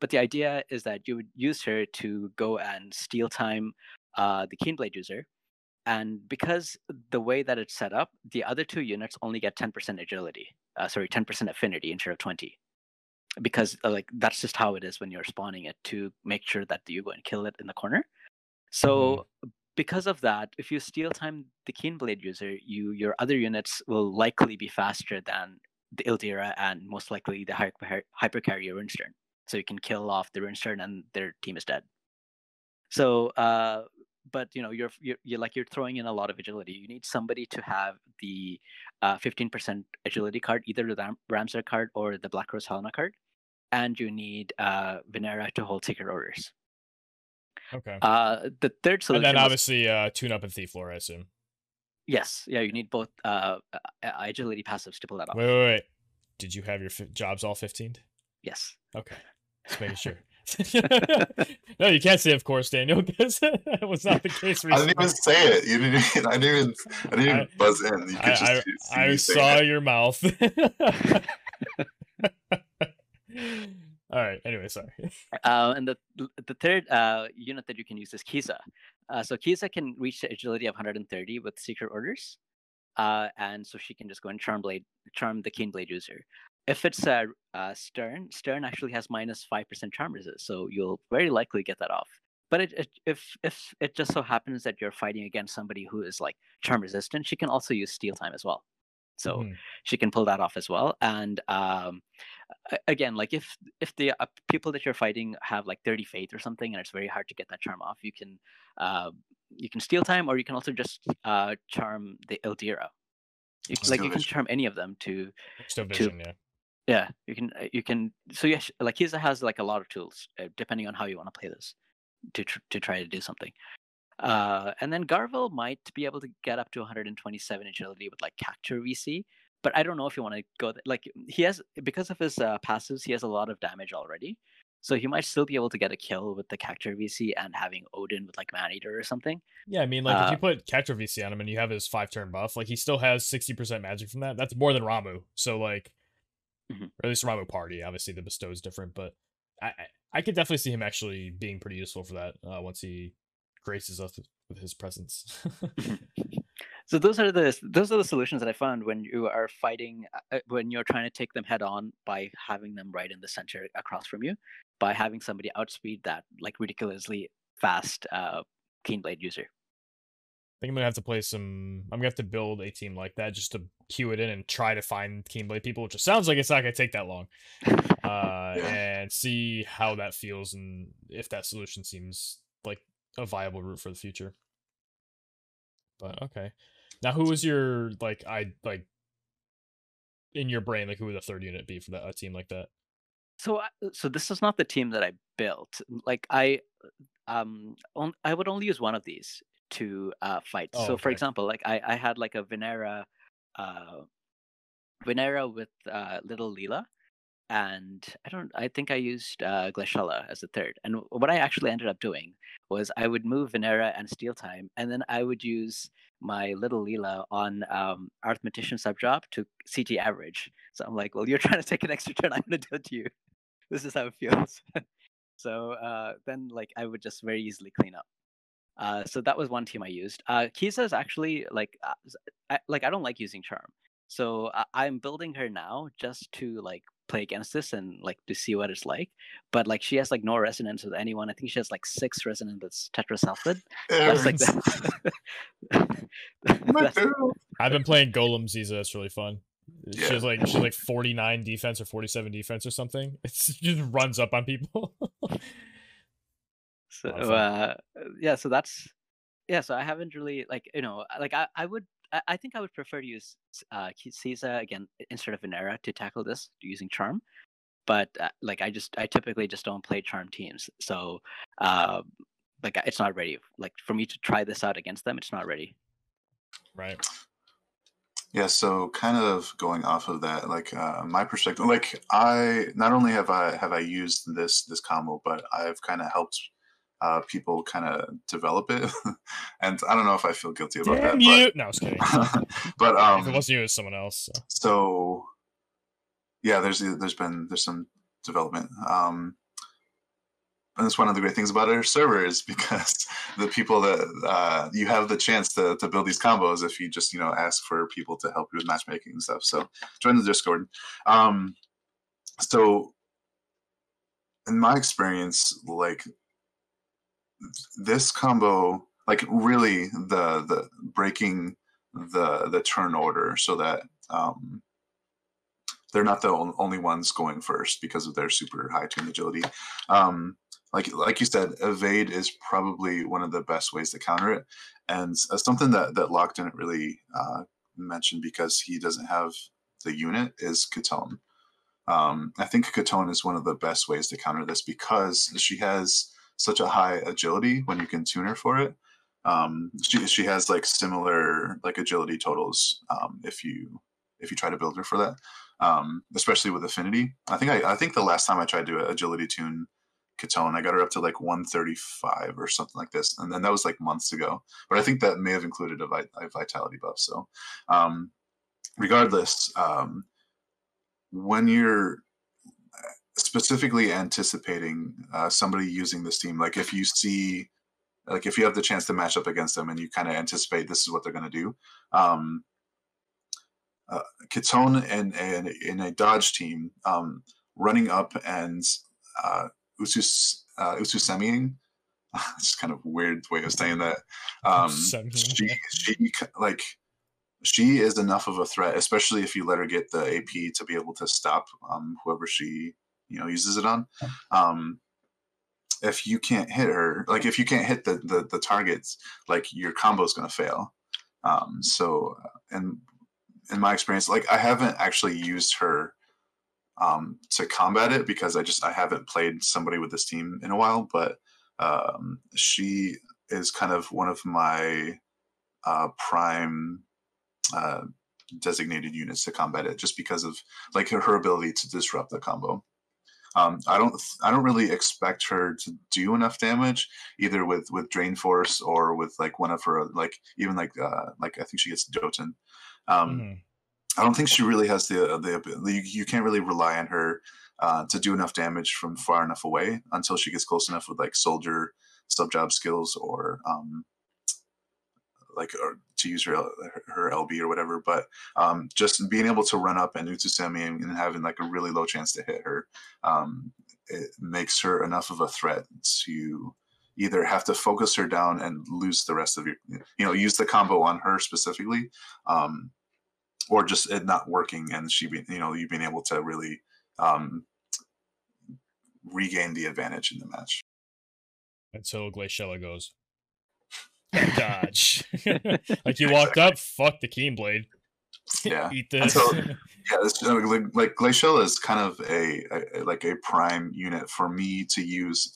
But the idea is that you would use her to go and steal time uh, the Keenblade user. And because the way that it's set up, the other two units only get 10% agility. Uh, sorry, 10% affinity instead of 20. Because uh, like that's just how it is when you're spawning it to make sure that you go and kill it in the corner. So mm-hmm. because of that, if you steal time the Keenblade user, you your other units will likely be faster than the Ildyra and most likely the hyper, hyper carrier Ruinstern so you can kill off the Ruinstern and their team is dead. So, uh, but you know, you're, you're, you're like you're throwing in a lot of agility. You need somebody to have the uh, 15% agility card, either the Ram- Ramsar card or the Black Rose Helena card. and you need uh, Venera to hold secret orders. Okay. Uh, the third solution. and then was- obviously uh, tune up and thief lore, I assume. yes, yeah, you need both uh, uh, agility passives to pull that off. Wait, wait, wait. Did you have your fi- jobs all 15? Yes. Okay. Just making sure. no, you can't say of course, Daniel, because that was not the case I didn't even say it. You didn't. Even, I didn't even. I didn't even I- buzz in. You could I, just I, see I me saying saw it. your mouth. All right. Anyway, sorry. Uh, and the the third uh, unit that you can use is Kisa. Uh, so Kisa can reach the agility of 130 with secret orders, uh, and so she can just go and charm blade, charm the keen blade user. If it's uh, uh, Stern, Stern actually has minus minus five percent charm resist, so you'll very likely get that off. But it, it, if if it just so happens that you're fighting against somebody who is like charm resistant, she can also use steal time as well. So Mhm. she can pull that off as well. And um, again, like if if the uh, people that you're fighting have like 30 faith or something, and it's very hard to get that charm off, you can uh, you can steal time, or you can also just uh, charm the Ildyra. You, like you can charm any of them to vision, yeah. Yeah you can uh, you can so yes like Kiza has like a lot of tools uh, depending on how you want to play this to tr- to try to do something. Uh, and then Garvel might be able to get up to 127 agility with like Cactuar VC, but I don't know if you want to go th- like he has because of his uh, passives, he has a lot of damage already. So he might still be able to get a kill with the Cactuar VC and having Odin with like Man Eater or something. Yeah, I mean, like if Uh, you put Cactuar VC on him and you have his five turn buff, like he still has sixty percent magic from that. That's more than Ramu. So like, Mhm. or at least Ramu party. Obviously, the bestow is different, but I I, could definitely see him actually being pretty useful for that uh, once he graces us with his presence. So those are the those are the solutions that I found when you are fighting uh, when you're trying to take them head on by having them right in the center across from you, by having somebody outspeed that like ridiculously fast uh, keen blade user. I think I'm gonna have to play some. I'm gonna have to build a team like that just to queue it in and try to find Keenblade people, which sounds like it's not gonna take that long. Uh, and see how that feels and if that solution seems like a viable route for the future. But okay, now who was your like I like in your brain like who would the third unit be for that a team like that? So so this is not the team that I built. Like I um on, I would only use one of these to uh fight. Oh, so for example, like I I had like a Venera uh Venera with uh little Leela and I don't I think I used uh Glashella as the third. And what I actually ended up doing was I would move Venera and Steel Time and then I would use my little Leela on um Arithmetician sub job to CT average. So I'm like, well, you're trying to take an extra turn. I'm going to do it to you. This is how it feels. so uh, then, like, I would just very easily clean up. Uh, so that was one team I used. Uh, Kisa is actually like, uh, s- I, like I don't like using charm, so I, I'm building her now just to like play against this and like to see what it's like. But like she has like no resonance with anyone. I think she has like six resonance with Tetra Sylphid. That's like Aaron's- that. That's- I've been playing Golem Ziza. That's really fun. She Yeah. has like she's like 49 defense or 47 defense or something. It's it just runs up on people. So Lot uh, yeah, so that's yeah. So I haven't really like you know like I I would I, I think I would prefer to use uh Ki- Caesar again instead of Venera to tackle this using Charm, but uh, like I just I typically just don't play Charm teams. So uh, like it's not ready. Like for me to try this out against them, it's not ready. right. Yeah, so kind of going off of that, like uh, my perspective, like I not only have I have I used this this combo, but I've kind of helped uh, people kind of develop it, and I don't know if I feel guilty about Damn that, you! No, I was kidding. but but if um, it wasn't you, it was someone else. So. so yeah, there's there's been there's some development. Um, and that's one of the great things about our server is because the people that uh, you have the chance to, to build these combos if you just you know ask for people to help you with matchmaking and stuff. So join the Discord. Um, so in my experience, like this combo, like really the the breaking the the turn order so that um, they're not the only ones going first because of their super high turn agility. Um, like like you said, evade is probably one of the best ways to counter it, and uh, something that that Locke didn't really uh, mention because he doesn't have the unit is Katone. Um, I think Katone is one of the best ways to counter this because she has such a high agility when you can tune her for it. Um, she she has like similar like agility totals um, if you if you try to build her for that, um, especially with affinity. I think I, I think the last time I tried to agility tune Katone, I got her up to like 135 or something like this, and then that was like months ago. But I think that may have included a, vi- a vitality buff. So, um, regardless, um, when you're specifically anticipating uh, somebody using this team, like if you see, like if you have the chance to match up against them and you kind of anticipate this is what they're going to do, um, uh, Katone and, and in a dodge team, um, running up and uh, Usus uh, Ususemiing. it's kind of weird way of saying that. Um, she, she like she is enough of a threat, especially if you let her get the AP to be able to stop um, whoever she you know uses it on. Um, if you can't hit her, like if you can't hit the the, the targets, like your combo is going to fail. Um, so, and in my experience, like I haven't actually used her um, to combat it because I just I haven't played somebody with this team in a while, but um, she is kind of one of my uh, prime uh, designated units to combat it, just because of like her, her ability to disrupt the combo. Um, I don't I don't really expect her to do enough damage either with with Drain Force or with like one of her like even like uh, like I think she gets Doten. Um, mm-hmm. I don't think she really has the the you, you can't really rely on her uh, to do enough damage from far enough away until she gets close enough with like soldier sub job skills or um, like or to use her her LB or whatever. But um, just being able to run up and Utsusemi and, and having like a really low chance to hit her, um, it makes her enough of a threat to either have to focus her down and lose the rest of your you know use the combo on her specifically um, or just it not working and she be, you know you being able to really um, regain the advantage in the match until Glaciella goes dodge. Like you walked up fuck the Keenblade yeah. Eat this. yeah this, like, like Glaciella is kind of a, a, like a prime unit for me to use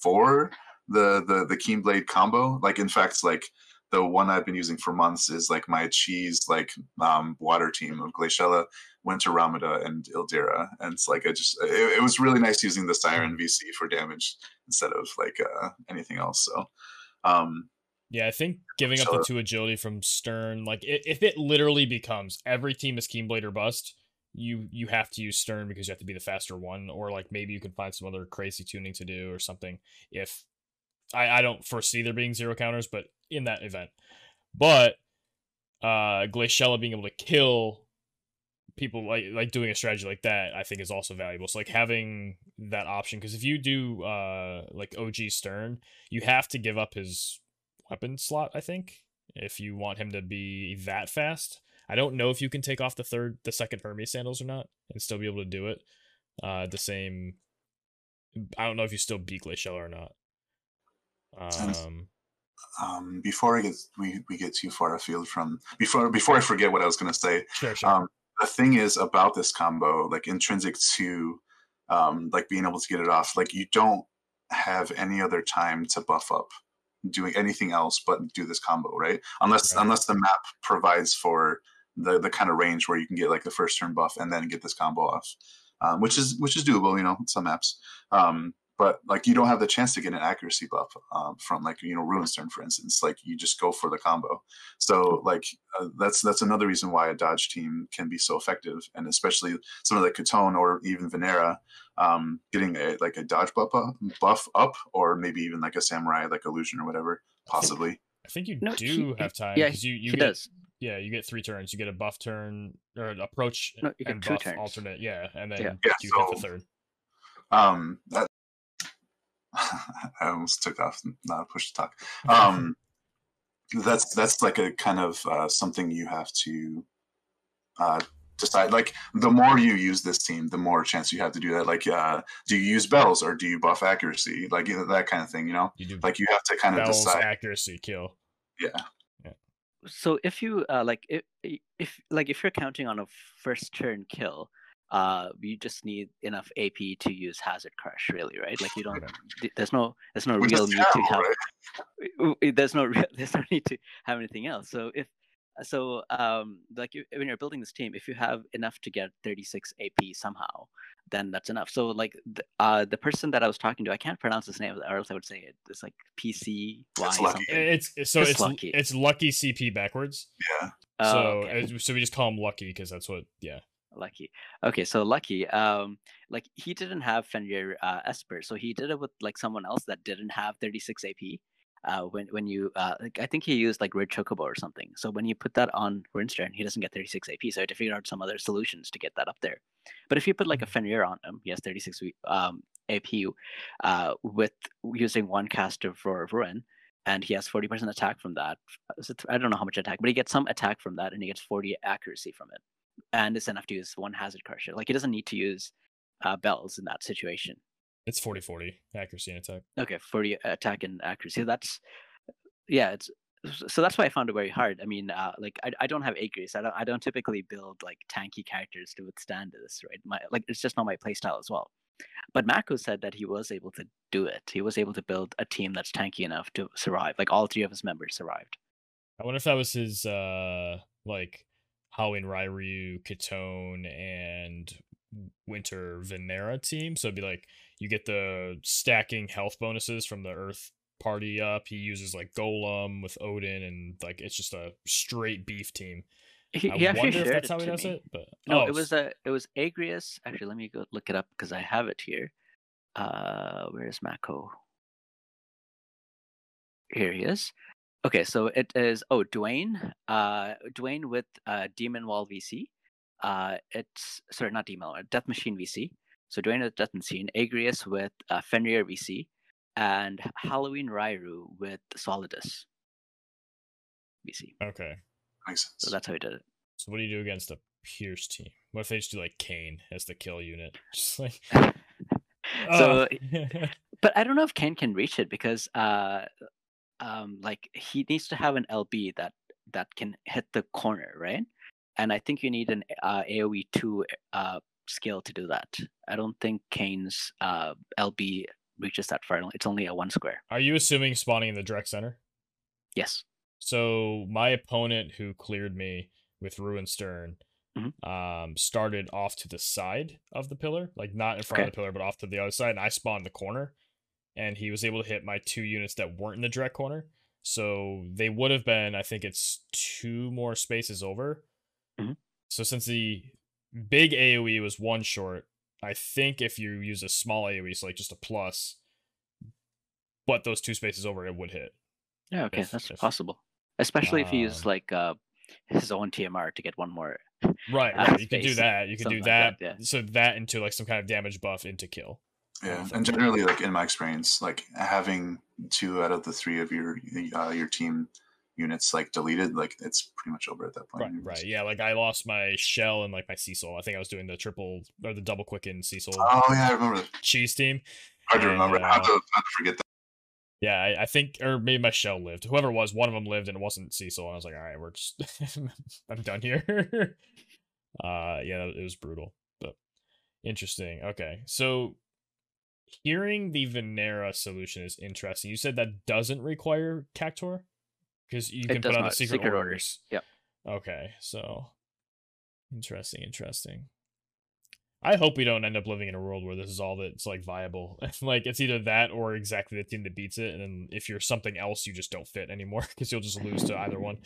for the the the Keenblade combo. Like in fact like the one I've been using for months is like my cheese like um, water team of Glaciella, Winter Ramada, and Ildyra. And it's like I just it, it, was really nice using the Siren VC for damage instead of like uh, anything else. So um, yeah, I think giving up the two agility from Stern, like if it literally becomes every team is Keenblade or bust, you you have to use Stern because you have to be the faster one, or like maybe you can find some other crazy tuning to do or something. If I, I don't foresee there being zero counters, but in that event. But uh Glaciella being able to kill people like like doing a strategy like that I think is also valuable. So like having that option because if you do uh like OG Stern, you have to give up his weapon slot, I think, if you want him to be that fast. I don't know if you can take off the third the second Hermes sandals or not and still be able to do it. Uh the same I don't know if you still beat Glaciella or not. Um um, before I get we, we get too far afield from before before I forget what I was going to say. Sure, sure. Um, the thing is about this combo, like intrinsic to um, like being able to get it off, like you don't have any other time to buff up doing anything else but do this combo, right? Unless right. unless the map provides for the the kind of range where you can get like the first turn buff and then get this combo off, um, which is which is doable, you know, some maps. Um, but like you don't have the chance to get an accuracy buff um, from like you know Ruinstern, for instance. Like you just go for the combo. So like uh, that's that's another reason why a dodge team can be so effective, and especially some of the Katone or even Venera um, getting a like a dodge buff up, buff up, or maybe even like a samurai like illusion or whatever, possibly. I think you no, do he, have time. Yeah, you you he get, does. Yeah, you get three turns. You get a buff turn or an approach no, and buff turns. alternate. Yeah, and then yeah. you so, hit the third. Um, that I almost took off, not push to talk. Um, that's that's like a kind of uh, something you have to uh, decide. Like the more you use this team, the more chance you have to do that. Like, uh, do you use bells or do you buff accuracy? Like that kind of thing. You know, you do like you have to kind of decide accuracy, kill. Yeah. yeah. So if you uh, like if if like if you're counting on a first turn kill, uh, you just need enough AP to use Hazard Crush, really, right? Like you don't. th- There's no. There's no Which real is need to have. right? there's no real, there's no need to have anything else. So if so, um, like you, when you're building this team, if you have enough to get 36 AP somehow, then that's enough. So like the, uh, the person that I was talking to, I can't pronounce his name, or else I would say it. It's like PCY It's something. It's it's- so Just it's lucky. it's lucky CP backwards. Yeah. Oh, so okay. so we just call him Lucky because that's what. Yeah. Lucky. Okay, so Lucky, um, like he didn't have Fenrir uh, Esper, so he did it with like someone else that didn't have 36 AP. Uh, when when you uh, like, I think he used like Red Chocobo or something. So when you put that on Ruinstern, he doesn't get 36 AP. So I had to figure out some other solutions to get that up there. But if you put like a Fenrir on him, he has 36 um, AP uh, with using one caster for Ruin, and he has 40% attack from that. I don't know how much attack, but he gets some attack from that, and he gets 40 accuracy from it and it's enough to use one hazard crusher. Like he doesn't need to use uh, bells in that situation. It's 40-40 accuracy and attack. Okay, 40 attack and accuracy. That's yeah. It's so that's why I found it very hard. I mean, uh, like I, I don't have Agrius. I don't I don't typically build like tanky characters to withstand this, right? My like it's just not my playstyle as well. But Mako said that he was able to do it. He was able to build a team that's tanky enough to survive. Like all three of his members survived. I wonder if that was his uh like Halloween Ryu, Katone, and Winter Venera team. So it'd be like you get the stacking health bonuses from the Earth party up. He uses like Golem with Odin, and like it's just a straight beef team. He, I he wonder if that's how he does me. it. But No, oh, it was a it was Agrius. Actually, let me go look it up because I have it here. Uh, where is Mako? Here he is. Okay, so it is oh Dwayne. Uh, Dwayne with uh Demon Wall VC. Uh, it's sorry, not Demon Wall, Death Machine VC. So Dwayne with Death Machine, Agrius with uh, Fenrir VC, and Halloween Rairu with Solidus VC. okay. Makes So that's how he did it. So what do you do against a Pierce team? What if they just do like Kane as the kill unit? Just like so but I don't know if Ken can reach it because uh um like he needs to have an LB that that can hit the corner, right? And I think you need an uh, AoE two uh skill to do that. I don't think Kane's uh LB reaches that far. It's only a one square. Are you assuming spawning in the direct center? Yes. So my opponent who cleared me with Ruinstern Mhm. um started off to the side of the pillar, like not in front of the pillar, but off to the other side, and I spawned the corner. And he was able to hit my two units that weren't in the direct corner. So they would have been, I think it's two more spaces over. Mhm. So since the big AoE was one short, I think if you use a small AoE, so like just a plus, but those two spaces over, it would hit. Yeah, okay, If- that's if- possible. Especially if you use Um, like uh his own TMR to get one more. Right, right. You can do that. You can do that. like that, yeah. So that into like some kind of damage buff into kill. Yeah, and generally, like in my experience, like having two out of the three of your uh, your team units like deleted, like it's pretty much over at that point. Right, right. Yeah, like I lost my shell and like my Cecil. I think I was doing the triple or the double quicken Cecil Oh yeah, I remember. that. cheese team. Hard to And, remember. How uh, to, how to forget that. Yeah, I, I think, or maybe my shell lived. Whoever it was, one of them lived, and it wasn't Cecil. And I was like, all right, we're just, I'm done here. uh, yeah, it was brutal, but interesting. Okay, so hearing the Venera solution is interesting. You said that doesn't require Cactuar because you It can put on the secret, Secret orders. orders. Yep. Okay, so interesting, interesting. I hope we don't end up living in a world where this is all that's like viable. like it's either that or exactly the team that beats it, and then if you're something else, you just don't fit anymore because you'll just lose to either one.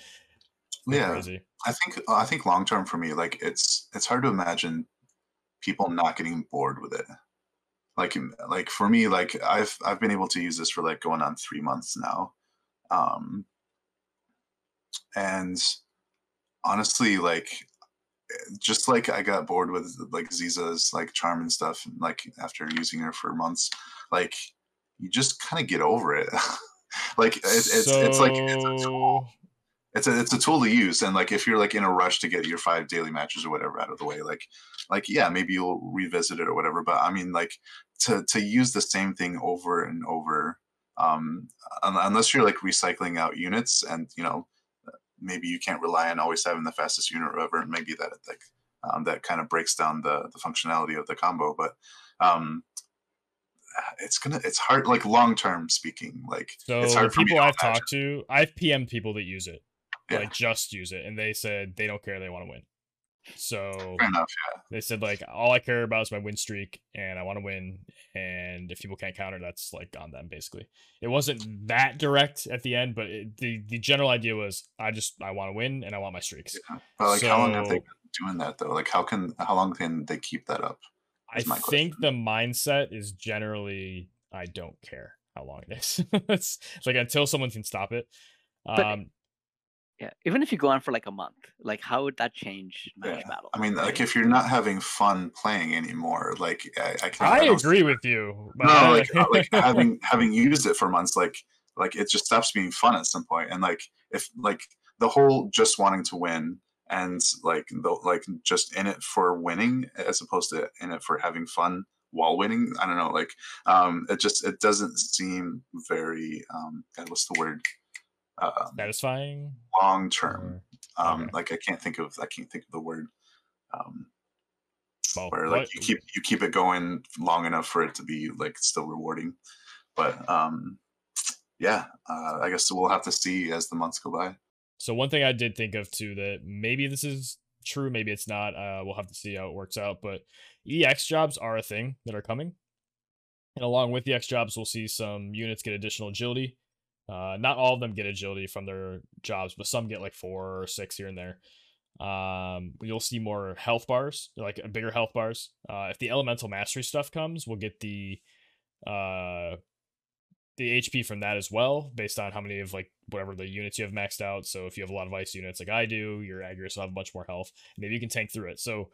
Yeah, Crazy. I think I think long term for me, like it's it's hard to imagine people not getting bored with it. Like like for me, like I've I've been able to use this for like going on three months now, um, and honestly, like just like I got bored with like Ziza's like charm and stuff, and, like after using her for months, like you just kind of get over it. like it, it's it's like it's a tool it's a it's a tool to use and like if you're like in a rush to get your five daily matches or whatever out of the way like like yeah maybe you'll revisit it or whatever but i mean like to to use the same thing over and over um unless you're like recycling out units and you know maybe you can't rely on always having the fastest unit or whatever maybe that like um, that kind of breaks down the the functionality of the combo. But um, it's gonna it's hard like long term speaking like so it's hard people I've talked to I've PM'd people that use it Yeah. like just use it and they said they don't care they want to win so fair enough yeah. they said like all I care about is my win streak and I want to win and if people can't counter that's like on them basically. It wasn't that direct at the end but it, the the general idea was I just I want to win and I want my streaks. Yeah but like how long have they been doing that though? Like how can how long can they keep that up I is my think the mindset is generally I don't care how long it is. it's, it's like until someone can stop it. But- Um, Yeah, even if you go on for like a month, like how would that change match Yeah. battle? I mean, like if you're not having fun playing anymore, like I, I can. I don't agree with you. but- no like, uh, like having having used it for months like like it just stops being fun at some point and like if like the whole just wanting to win and like the like just in it for winning as opposed to in it for having fun while winning i don't know like um it just it doesn't seem very um God, what's the word um, satisfying. long term um okay. like i can't think of i can't think of the word um well, where like what- you keep you keep it going long enough for it to be like still rewarding but um yeah uh, i guess we'll have to see as the months go by So one thing I did think of too that maybe this is true, maybe it's not. Uh, we'll have to see how it works out. But EX jobs are a thing that are coming, and along with the X jobs, we'll see some units get additional agility. Uh, not all of them get agility from their jobs, but some get like four or six here and there. Um, you'll see more health bars, like uh, bigger health bars. Uh, if the elemental mastery stuff comes, we'll get the uh the HP from that as well, based on how many of like whatever the units you have maxed out. So if you have a lot of ice units like I do, your Agrius will have much more health. Maybe you can tank through it. So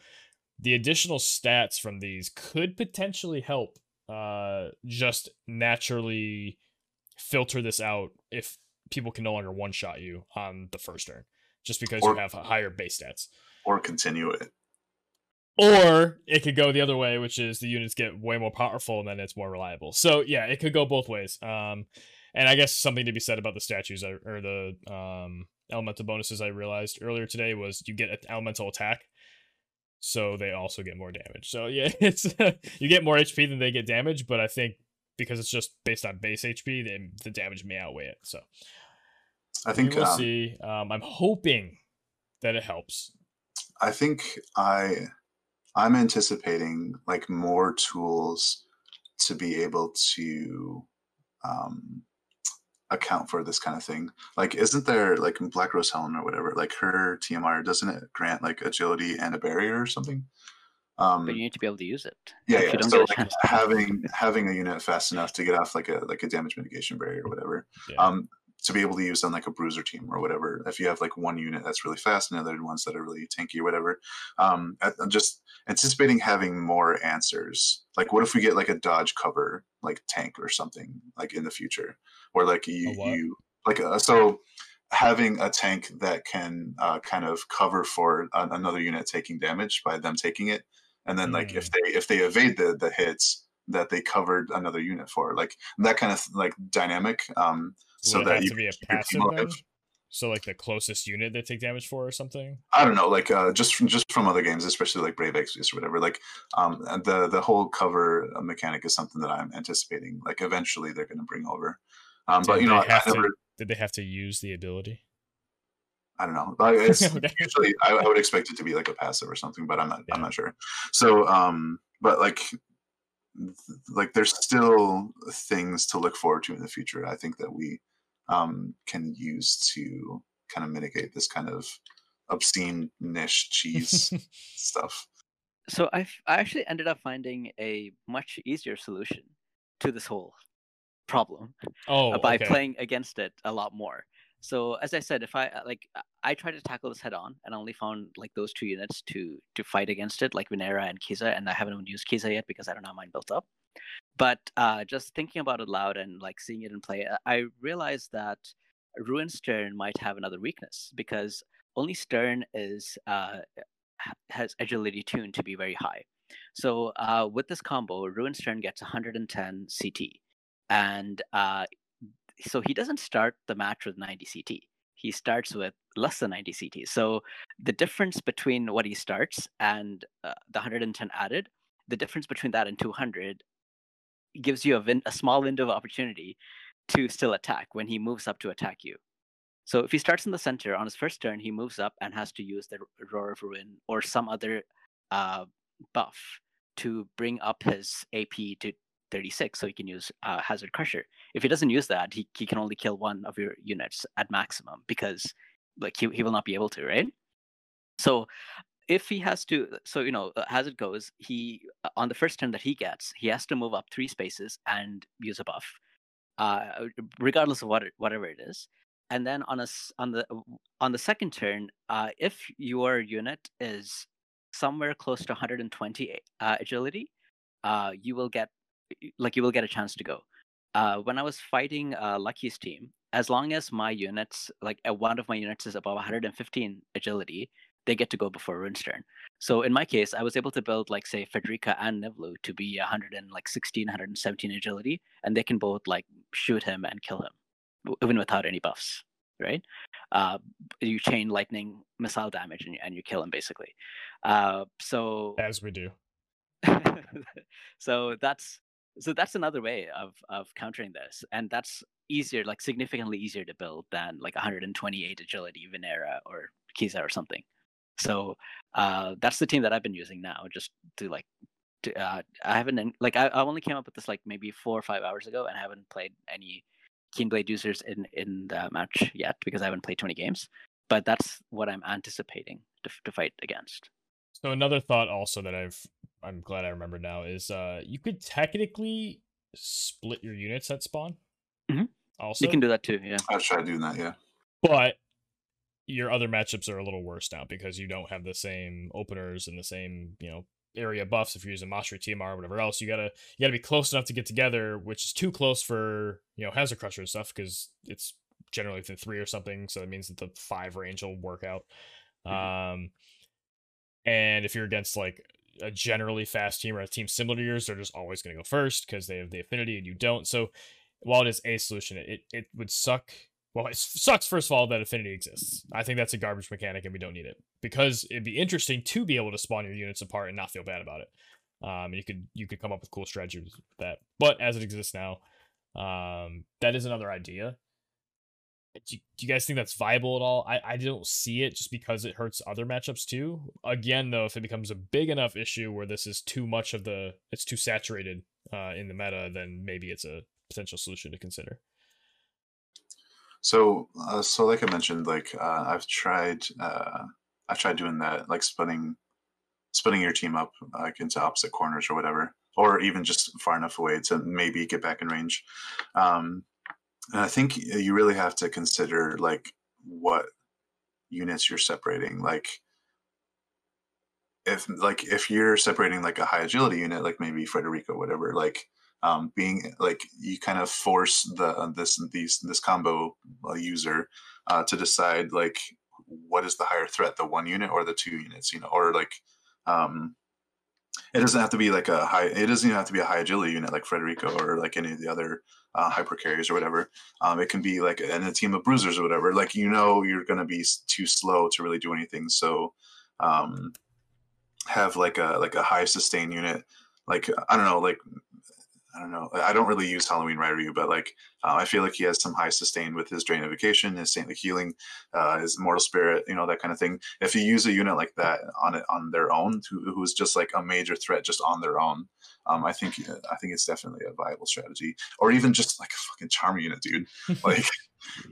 the additional stats from these could potentially help uh just naturally filter this out if people can no longer one shot you on the first turn. Just because Or- you have higher base stats. or continue it Or it could go the other way, which is the units get way more powerful and then it's more reliable. So yeah, it could go both ways. Um, and I guess something to be said about the statues I- or the um elemental bonuses I realized earlier today was you get an elemental attack, so they also get more damage. So yeah, it's you get more HP than they get damage, but I think because it's just based on base HP, then the damage may outweigh it. So i think we will um, see. Um, I'm hoping that it helps. i think i i'm anticipating like more tools to be able to um account for this kind of thing like isn't there like black rose helen or whatever like her tmr doesn't it grant like agility and a barrier or something um but you need to be able to use it. yeah, yeah. so like having having a unit fast enough to get off like a like a damage mitigation barrier or whatever Yeah. um to be able to use on like a bruiser team or whatever if you have like one unit that's really fast and other ones that are really tanky or whatever um I- i'm just anticipating having more answers like what if we get like a dodge cover like tank or something like in the future or like you what? you like uh, so having a tank that can uh, kind of cover for an, another unit taking damage by them taking it and then like if they if they evade the the hits that they covered another unit for like that kind of like dynamic um so Would that you to be a passive team alive. then? So like the closest unit they take damage for or something. I don't know, like uh, just from just from other games, especially like Brave Exvius or whatever. Like um, the the whole cover uh, mechanic is something that I'm anticipating. Like eventually they're going to bring over. Um, but you know, I, I have to- Did they have to use the ability? I don't know. Like, it's Okay. usually I, I would expect it to be like a passive or something, but I'm not. I'm not sure. So, um, but like, th- like there's still things to look forward to in the future. I think that we um can use to kind of mitigate this kind of obscene niche cheese stuff. So I I actually ended up finding a much easier solution to this whole problem oh, by okay. playing against it a lot more. So as I said, if I like, I tried to tackle this head on, and I only found like those two units to to fight against it, like Venera and Kiza, and I haven't even used Kiza yet because I don't have mine built up. But uh, just thinking about it loud and like seeing it in play, uh, I realized that Ruinstern might have another weakness because only Stern is uh, has agility tuned to be very high. So uh, with this combo, Ruinstern gets 110 CT, and uh, so he doesn't start the match with 90 CT. He starts with less than 90 CT. So the difference between what he starts and uh, the 110 added, the difference between that and 200 gives you a, vin- a small window of opportunity to still attack when he moves up to attack you. So if he starts in the center on his first turn, he moves up and has to use the Roar of Ruin or some other uh, buff to bring up his AP to 36 so he can use uh, Hazard Crusher. If he doesn't use that, he, he can only kill one of your units at maximum because like he, he will not be able to, right? So if he has to so you know uh, as it goes he uh, on the first turn that he gets he has to move up three spaces and use a buff uh, regardless of what whatever it is and then on a on the on the second turn uh, if your unit is somewhere close to 120 uh, agility uh, you will get like you will get a chance to go when i was fighting lucky's team as long as my units like one of my units is above 115 agility they get to go before Ruinstern. So in my case, I was able to build like say Frederica and Nivlu to be 116, 117 agility, and they can both like shoot him and kill him, even without any buffs. Right? Uh, you chain lightning missile damage and you, and you kill him basically. Uh, so as we do. so that's so that's another way of of countering this, and that's easier, like significantly easier to build than like 128 agility Venera or Kiza or something. So uh, that's the team that I've been using now, just to like. To, uh, I haven't like I, I only came up with this like maybe four or five hours ago, and I haven't played any Keenblade users in in the match yet because I haven't played 20 games. But that's what I'm anticipating to to fight against. So another thought also that I've I'm glad I remember now is uh you could technically split your units at spawn. Mm-hmm. Also, you can do that too. Yeah, I've tried doing that. Yeah, but your other matchups are a little worse now because you don't have the same openers and the same you know area buffs if you're using Mastery TMR or whatever else. You gotta you gotta be close enough to get together, which is too close for you know Hazard Crusher and stuff because it's generally within three or something. So that means that the five range will work out. Mm-hmm. Um, and if you're against like a generally fast team or a team similar to yours, they're just always going to go first because they have the affinity and you don't. So while it is a solution, it it would suck well, it sucks, first of all, that affinity exists. I think that's a garbage mechanic and we don't need it. Because it'd be interesting to be able to spawn your units apart and not feel bad about it. Um, you could you could come up with cool strategies with that. But as it exists now, um, that is another idea. Do you, guys think that's viable at all? I, I don't see it just because it hurts other matchups too. Again, though, if it becomes a big enough issue where this is too much of the it's too saturated uh, in the meta, then maybe it's a potential solution to consider. So, uh, so like I mentioned, like uh, I've tried, uh, I've tried doing that, like splitting, splitting your team up like into opposite corners or whatever, or even just far enough away to maybe get back in range. Um, and I think you really have to consider like what units you're separating. Like, if like if you're separating like a high agility unit, like maybe Frederica, whatever, like um, being like you kind of force the uh, this these this combo uh, user uh, to decide like what is the higher threat, the one unit or the two units, you know, or like um, it doesn't have to be like a high. It doesn't even have to be a high agility unit like Frederico or like any of the other uh, hyper carriers or whatever. Um, it can be like in a team of bruisers or whatever. Like you know you're going to be too slow to really do anything, so um, have like a like a high sustain unit. Like I don't know, like I don't know. I don't really use Halloween Ryu, but like uh, I feel like he has some high sustain with his Drainification, his Saintly Healing, uh, his Mortal Spirit, you know that kind of thing. If you use a unit like that on it on their own, who, who's just like a major threat just on their own, um, I think I think it's definitely a viable strategy. Or even just like a fucking charm unit, dude. Like,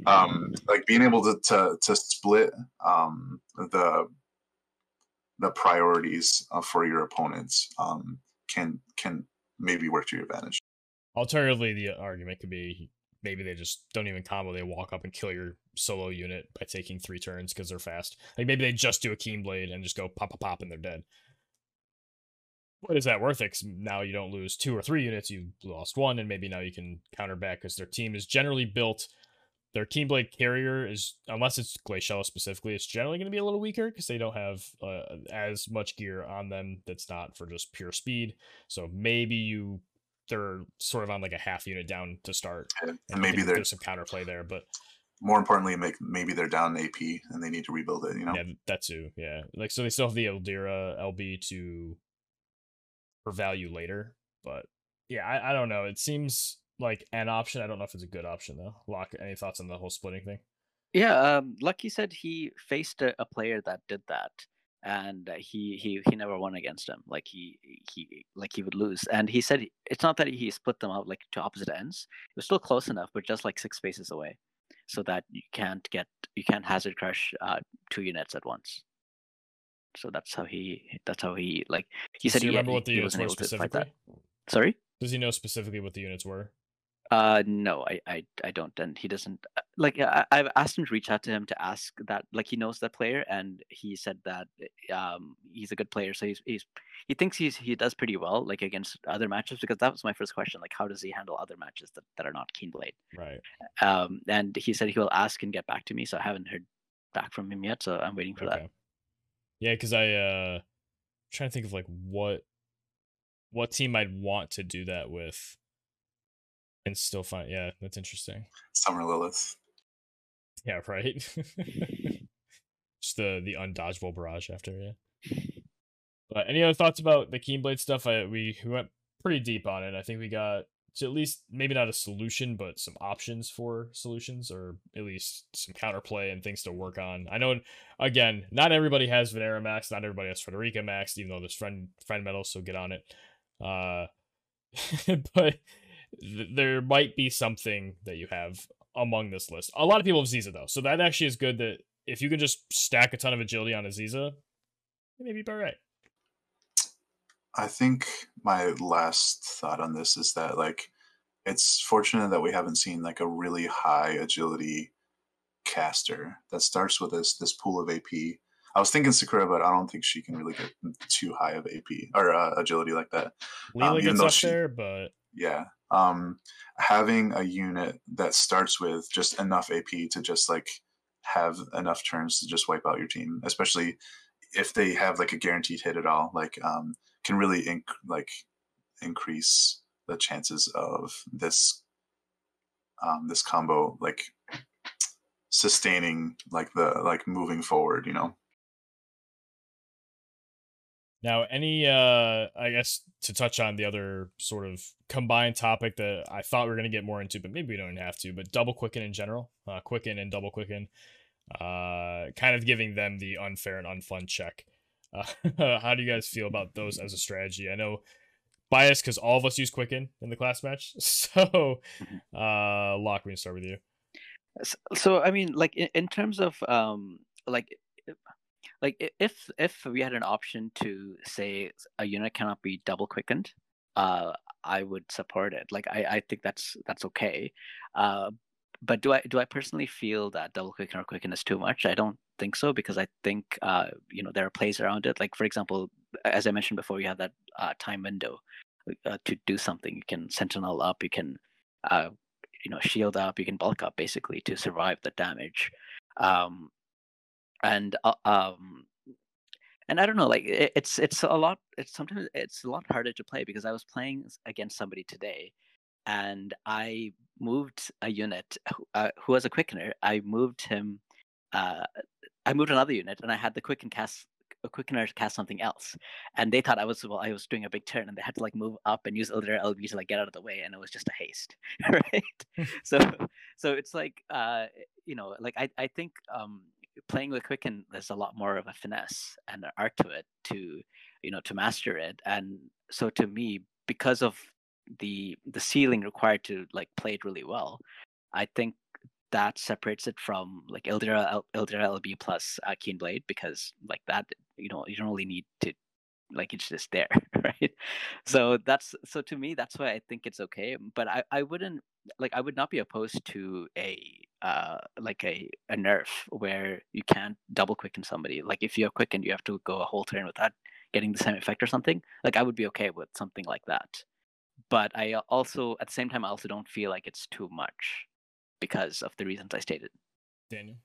um, like being able to to, to split um, the the priorities uh, for your opponents um, can can maybe work to your advantage. Alternatively, the argument could be maybe they just don't even combo. They walk up and kill your solo unit by taking three turns because they're fast. Like maybe they just do a keen blade and just go pop pop pop and they're dead. What is that worth it? now you don't lose two or three units, you lost one, and maybe now you can counter back because their team is generally built. Their Keenblade carrier is, unless it's Glacial specifically, it's generally going to be a little weaker because they don't have uh, as much gear on them that's not for just pure speed. So maybe you they're sort of on like a half unit down to start. And maybe there's some counterplay there, but more importantly, make maybe they're down AP and they need to rebuild it. You know, Yeah, that too. Yeah, like so they still have the Ildyra LB to for value later, but yeah, I, I don't know. It seems like an option. I don't know if it's a good option though. Locke, any thoughts on the whole splitting thing? Yeah, um, Lucky said he faced a, a player that did that, and he he he never won against him. Like he he like he would lose, and he said it's not that he split them out like to opposite ends. It was still close enough, but just like six spaces away, so that you can't get you can't hazard crush uh, two units at once. So that's how he that's how he like he Does said he he, remember he, what the he units were able to fight specifically? Sorry. Does he know specifically what the units were? Uh, no, I, I, I don't, and he doesn't. uh, Like, I, I've asked him to reach out to him to ask that. Like, he knows that player, and he said that um he's a good player, so he's he's he thinks he's he does pretty well, like against other matches. Because that was my first question, like, how does he handle other matches that, that are not Keen Blade? Right. Um, and he said he will ask and get back to me. So I haven't heard back from him yet, so I'm waiting for that. Yeah, because I uh trying to think of like what what team I'd want to do that with still find yeah, that's interesting. Summer Lilith. Yeah, right. Just the the undodgeable barrage after, yeah. But any other thoughts about the Keenblade stuff? I we, we went pretty deep on it. I think we got to at least maybe not a solution, but some options for solutions, or at least some counterplay and things to work on. I know again, not everybody has Venera Max, not everybody has Frederica Max, even though there's friend friend medal, so get on it. Uh but th- there might be something that you have among this list. A lot of people have Ziza though, so that actually is good. That if you can just stack a ton of agility on a Ziza, maybe be right. I think my last thought on this is that like it's fortunate that we haven't seen like a really high agility caster that starts with this this pool of AP. I was thinking Sakura, but I don't think she can really get too high of AP or uh, agility like that. Leela even gets up she- there, but Yeah. Um having a unit that starts with just enough AP to just like have enough turns to just wipe out your team, especially if they have like a guaranteed hit at all, like um can really inc- like increase the chances of this um this combo like sustaining like the like moving forward, you know. Now, any, uh, I guess to touch on the other sort of combined topic that I thought we were going to get more into, but maybe we don't have to, but double quicken in general, uh, quicken and double quicken, uh, kind of giving them the unfair and unfun check. Uh, how do you guys feel about those as a strategy? I know biased because all of us use quicken in the class match. So, uh, Locke, we start with you. So i mean like in, in terms of um like like if if we had an option to say a unit cannot be double quickened uh i would support it. Like i i think that's that's okay. Uh but do i do i personally feel that double quicken or quicken is too much? I don't think so because i think uh you know there are plays around it. Like for example as i mentioned before you have that uh, time window uh, to do something. You can sentinel up you can uh you know shield up you can bulk up basically to survive the damage. Um and uh, um and i don't know like it, it's it's a lot it's sometimes it's a lot harder to play because i was playing against somebody today and i moved a unit who, uh, who was a quickener i moved him uh i moved another unit and i had the quicken cast a quickener to cast something else and they thought i was well i was doing a big turn and they had to like move up and use Ildyra lb to like get out of the way and it was just a haste right? So so it's like uh you know like i i think um playing with quicken there's a lot more of a finesse and an art to it to you know to master it. And so to me because of the the ceiling required to like play it really well i think that separates it from like Ildyra Ildyra LB plus uh, Keen Blade because like that you know you don't really need to like it's just there right? So that's so to me that's why I think it's okay. But I I wouldn't like I would not be opposed to a uh like a a nerf where you can't double quicken somebody like if you're quick and you have to go a whole turn without getting the same effect or something like I would be okay with something like that but I also at the same time I also don't feel like it's too much because of the reasons I stated. Daniel.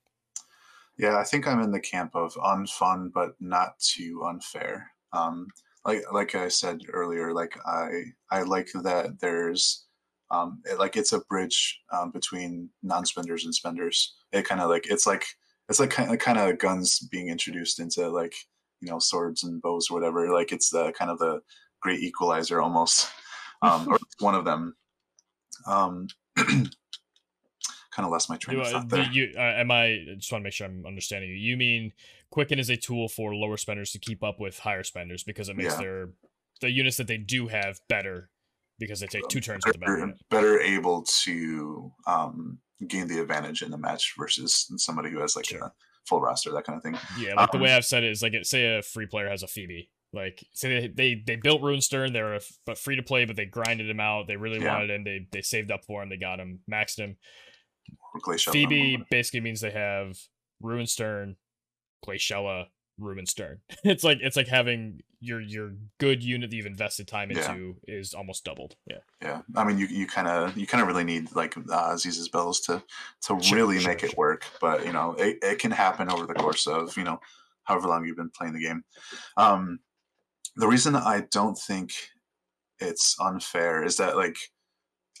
Yeah, I think I'm in the camp of unfun but not too unfair. Um, like like I said earlier, like I I like that there's Um, it, like it's a bridge um, between non-spenders and spenders. It kind of like it's like it's like kind of kind of guns being introduced into like you know swords and bows or whatever. Like it's the kind of the great equalizer almost, um, or one of them. Um, kind of lost my train of thought there. you, uh, am I I just want to make sure I'm understanding you. You mean Quicken is a tool for lower spenders to keep up with higher spenders because it makes Yeah. their the units that they do have better because they take two turns with the better better, able to um, gain the advantage in the match versus somebody who has like Sure. a full roster, that kind of thing. Yeah, like the Um, way I've said it is like say a free player has a Phoebe. Like say they they, they built Ruinstern, they're but free to play, but they grinded him out. They really Yeah. wanted him. They they saved up for him. They got him, maxed him. Phoebe basically means they have Ruinstern, Glaciella, Ruinstern. It's like it's like having your your good unit that you've invested time Yeah. into is almost doubled. Yeah. Yeah, I mean, you you kind of you kind of really need like uh, Aziz's bells to to Sure, really sure, make it work. But you know, it, it can happen over the course of you know however long you've been playing the game. Um, the reason I don't think it's unfair is that like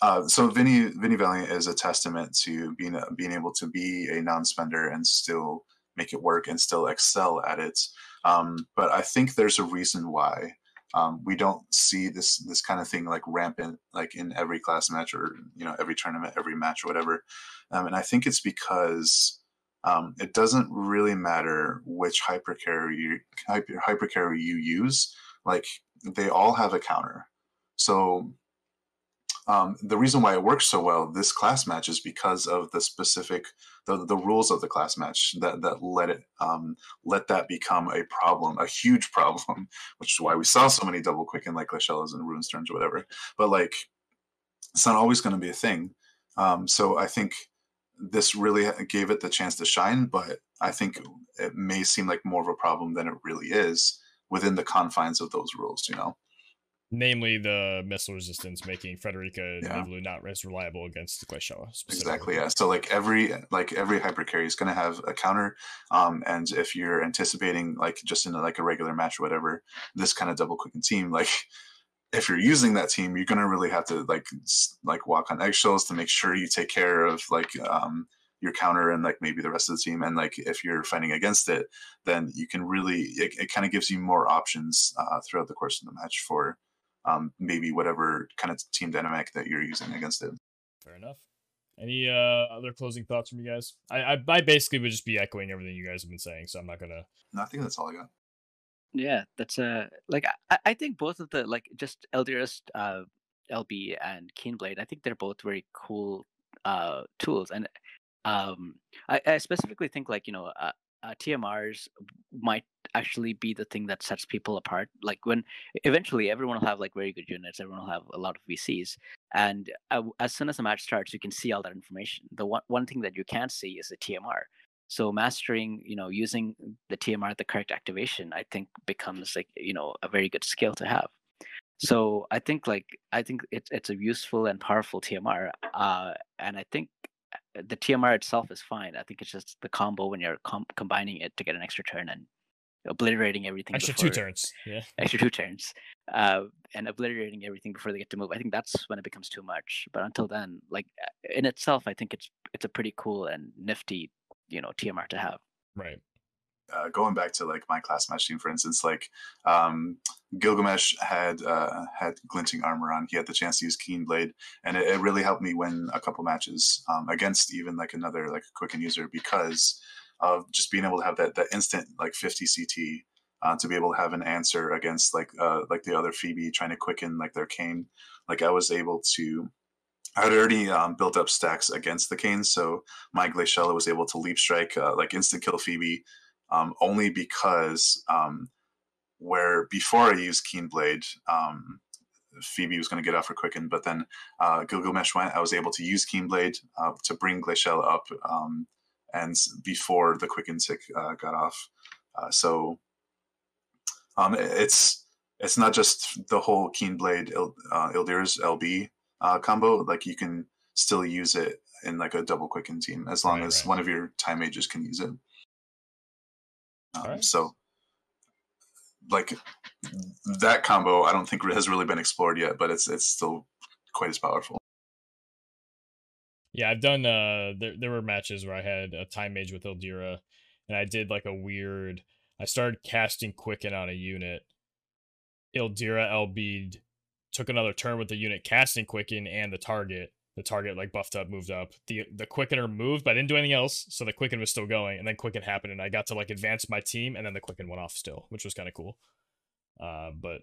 uh, so Vinny Vinny Valiant is a testament to being a, being able to be a non-spender and still make it work and still excel at it. Um, but I think there's a reason why um, we don't see this this kind of thing like rampant like in every class match or you know every tournament, every match or whatever. Um, and I think it's because um, it doesn't really matter which hypercarry you, hyper, hypercarry you use. Like they all have a counter. So um, the reason why it works so well this class match is because of the specific the, the rules of the class match that that let it um, let that become a problem a huge problem which is why we saw so many double quick quicken like Glaciellas and Ruinsterns or whatever. But like it's not always going to be a thing. Um, so I think this really gave it the chance to shine but I think it may seem like more of a problem than it really is within the confines of those rules you know Namely, the missile resistance making Frederica Yeah. Not as reliable against Glaciella. specifically. Exactly. Yeah. So like every like every hypercarry is going to have a counter, um, and if you're anticipating like just in a, like a regular match or whatever, this kind of double quicken team, like if you're using that team, you're going to really have to like like walk on eggshells to make sure you take care of like um your counter and like maybe the rest of the team and like if you're fighting against it then you can really it, it kind of gives you more options uh, throughout the course of the match for um, maybe whatever kind of team dynamic that you're using against it Fair enough. Any uh, other closing thoughts from you guys? I, I I basically would just be echoing everything you guys have been saying, so I'm not gonna. No, I think that's all I got. Yeah, that's uh like I, I think both of the like just Ildyra's, uh, LB and Keenblade. I think they're both very cool uh tools, and um I, I specifically think like you know uh, uh, TMRs might actually be the thing that sets people apart. Like when eventually everyone will have like very good units, everyone will have a lot of VCs, and uh, as soon as the match starts, you can see all that information. The one one thing that you can't see is the TMR. So mastering, you know, using the TMR at the correct activation, I think becomes like you know a very good skill to have. So I think like I think it's it's a useful and powerful TMR, uh, and I think uh, the TMR itself is fine. I think it's just the combo when you're com- combining it to get an extra turn and obliterating everything. Extra two turns. Yeah. extra two turns uh, and obliterating everything before they get to move. I think that's when it becomes too much. But until then, like uh, in itself, I think it's it's a pretty cool and nifty, you know, TMR to have. Right. uh, going back to like my class matching, for instance, like um, Gilgamesh had uh, had glinting armor on. He had the chance to use Keen Blade, and it, it really helped me win a couple matches um, against even like another like quicken user because of just being able to have that that instant like 50 CT. Uh, to be able to have an answer against like uh, like the other Phoebe trying to quicken like their Kain, like I was able to I had already um, built up stacks against the Kain, so my Glaciella was able to leap strike, uh, like instant kill Phoebe, um, only because um, where before I used Keen Blade, um, Phoebe was going to get off her quicken, but then uh, Gilgamesh went. I was able to use Keen Blade uh, to bring Glaciella up, um, and before the quicken tick uh, got off. Uh, so um, it's it's not just the whole Keen Blade uh, Ildyra's LB uh, combo. Like you can still use it in like a double quicken team as long Right, as right. one of your time mages can use it. Um, Alright. So, like that combo, I don't think has really been explored yet, but it's it's still quite as powerful. Yeah, I've done. Uh, there there were matches where I had a time mage with Ildyra, and I did like a weird. I started casting Quicken on a unit. Ildyra LB'd, took another turn with the unit casting Quicken and the target. The target like buffed up, moved up. The the Quickener moved, but I didn't do anything else, so the Quicken was still going. And then Quicken happened, and I got to like advance my team, and then the Quicken went off still, which was kind of cool. Uh, but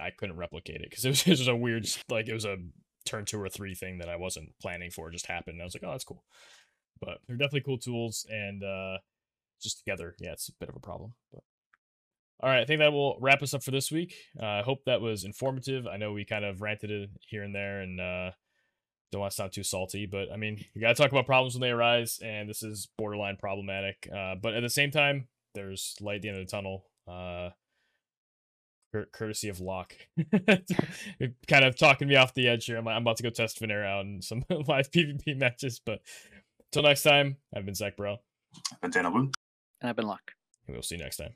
I couldn't replicate it because it was, it was a weird like it was a turn two or three thing that I wasn't planning for just happened. I was like, oh, that's cool. But they're definitely cool tools, and uh, just together, yeah, it's a bit of a problem. But all right, I think that will wrap us up for this week. Uh, I hope that was informative. I know we kind of ranted it here and there, and uh, don't want to sound too salty, but I mean, you got to talk about problems when they arise, and this is borderline problematic. Uh, but at the same time, there's light at the end of the tunnel. Uh, courtesy of Locke. kind of talking me off the edge here. I'm, I'm about to go test Venera out in some live PvP matches. But until next time, I've been Zach Bro. I've been Dana Boone. And I've been Locke. And we'll see you next time.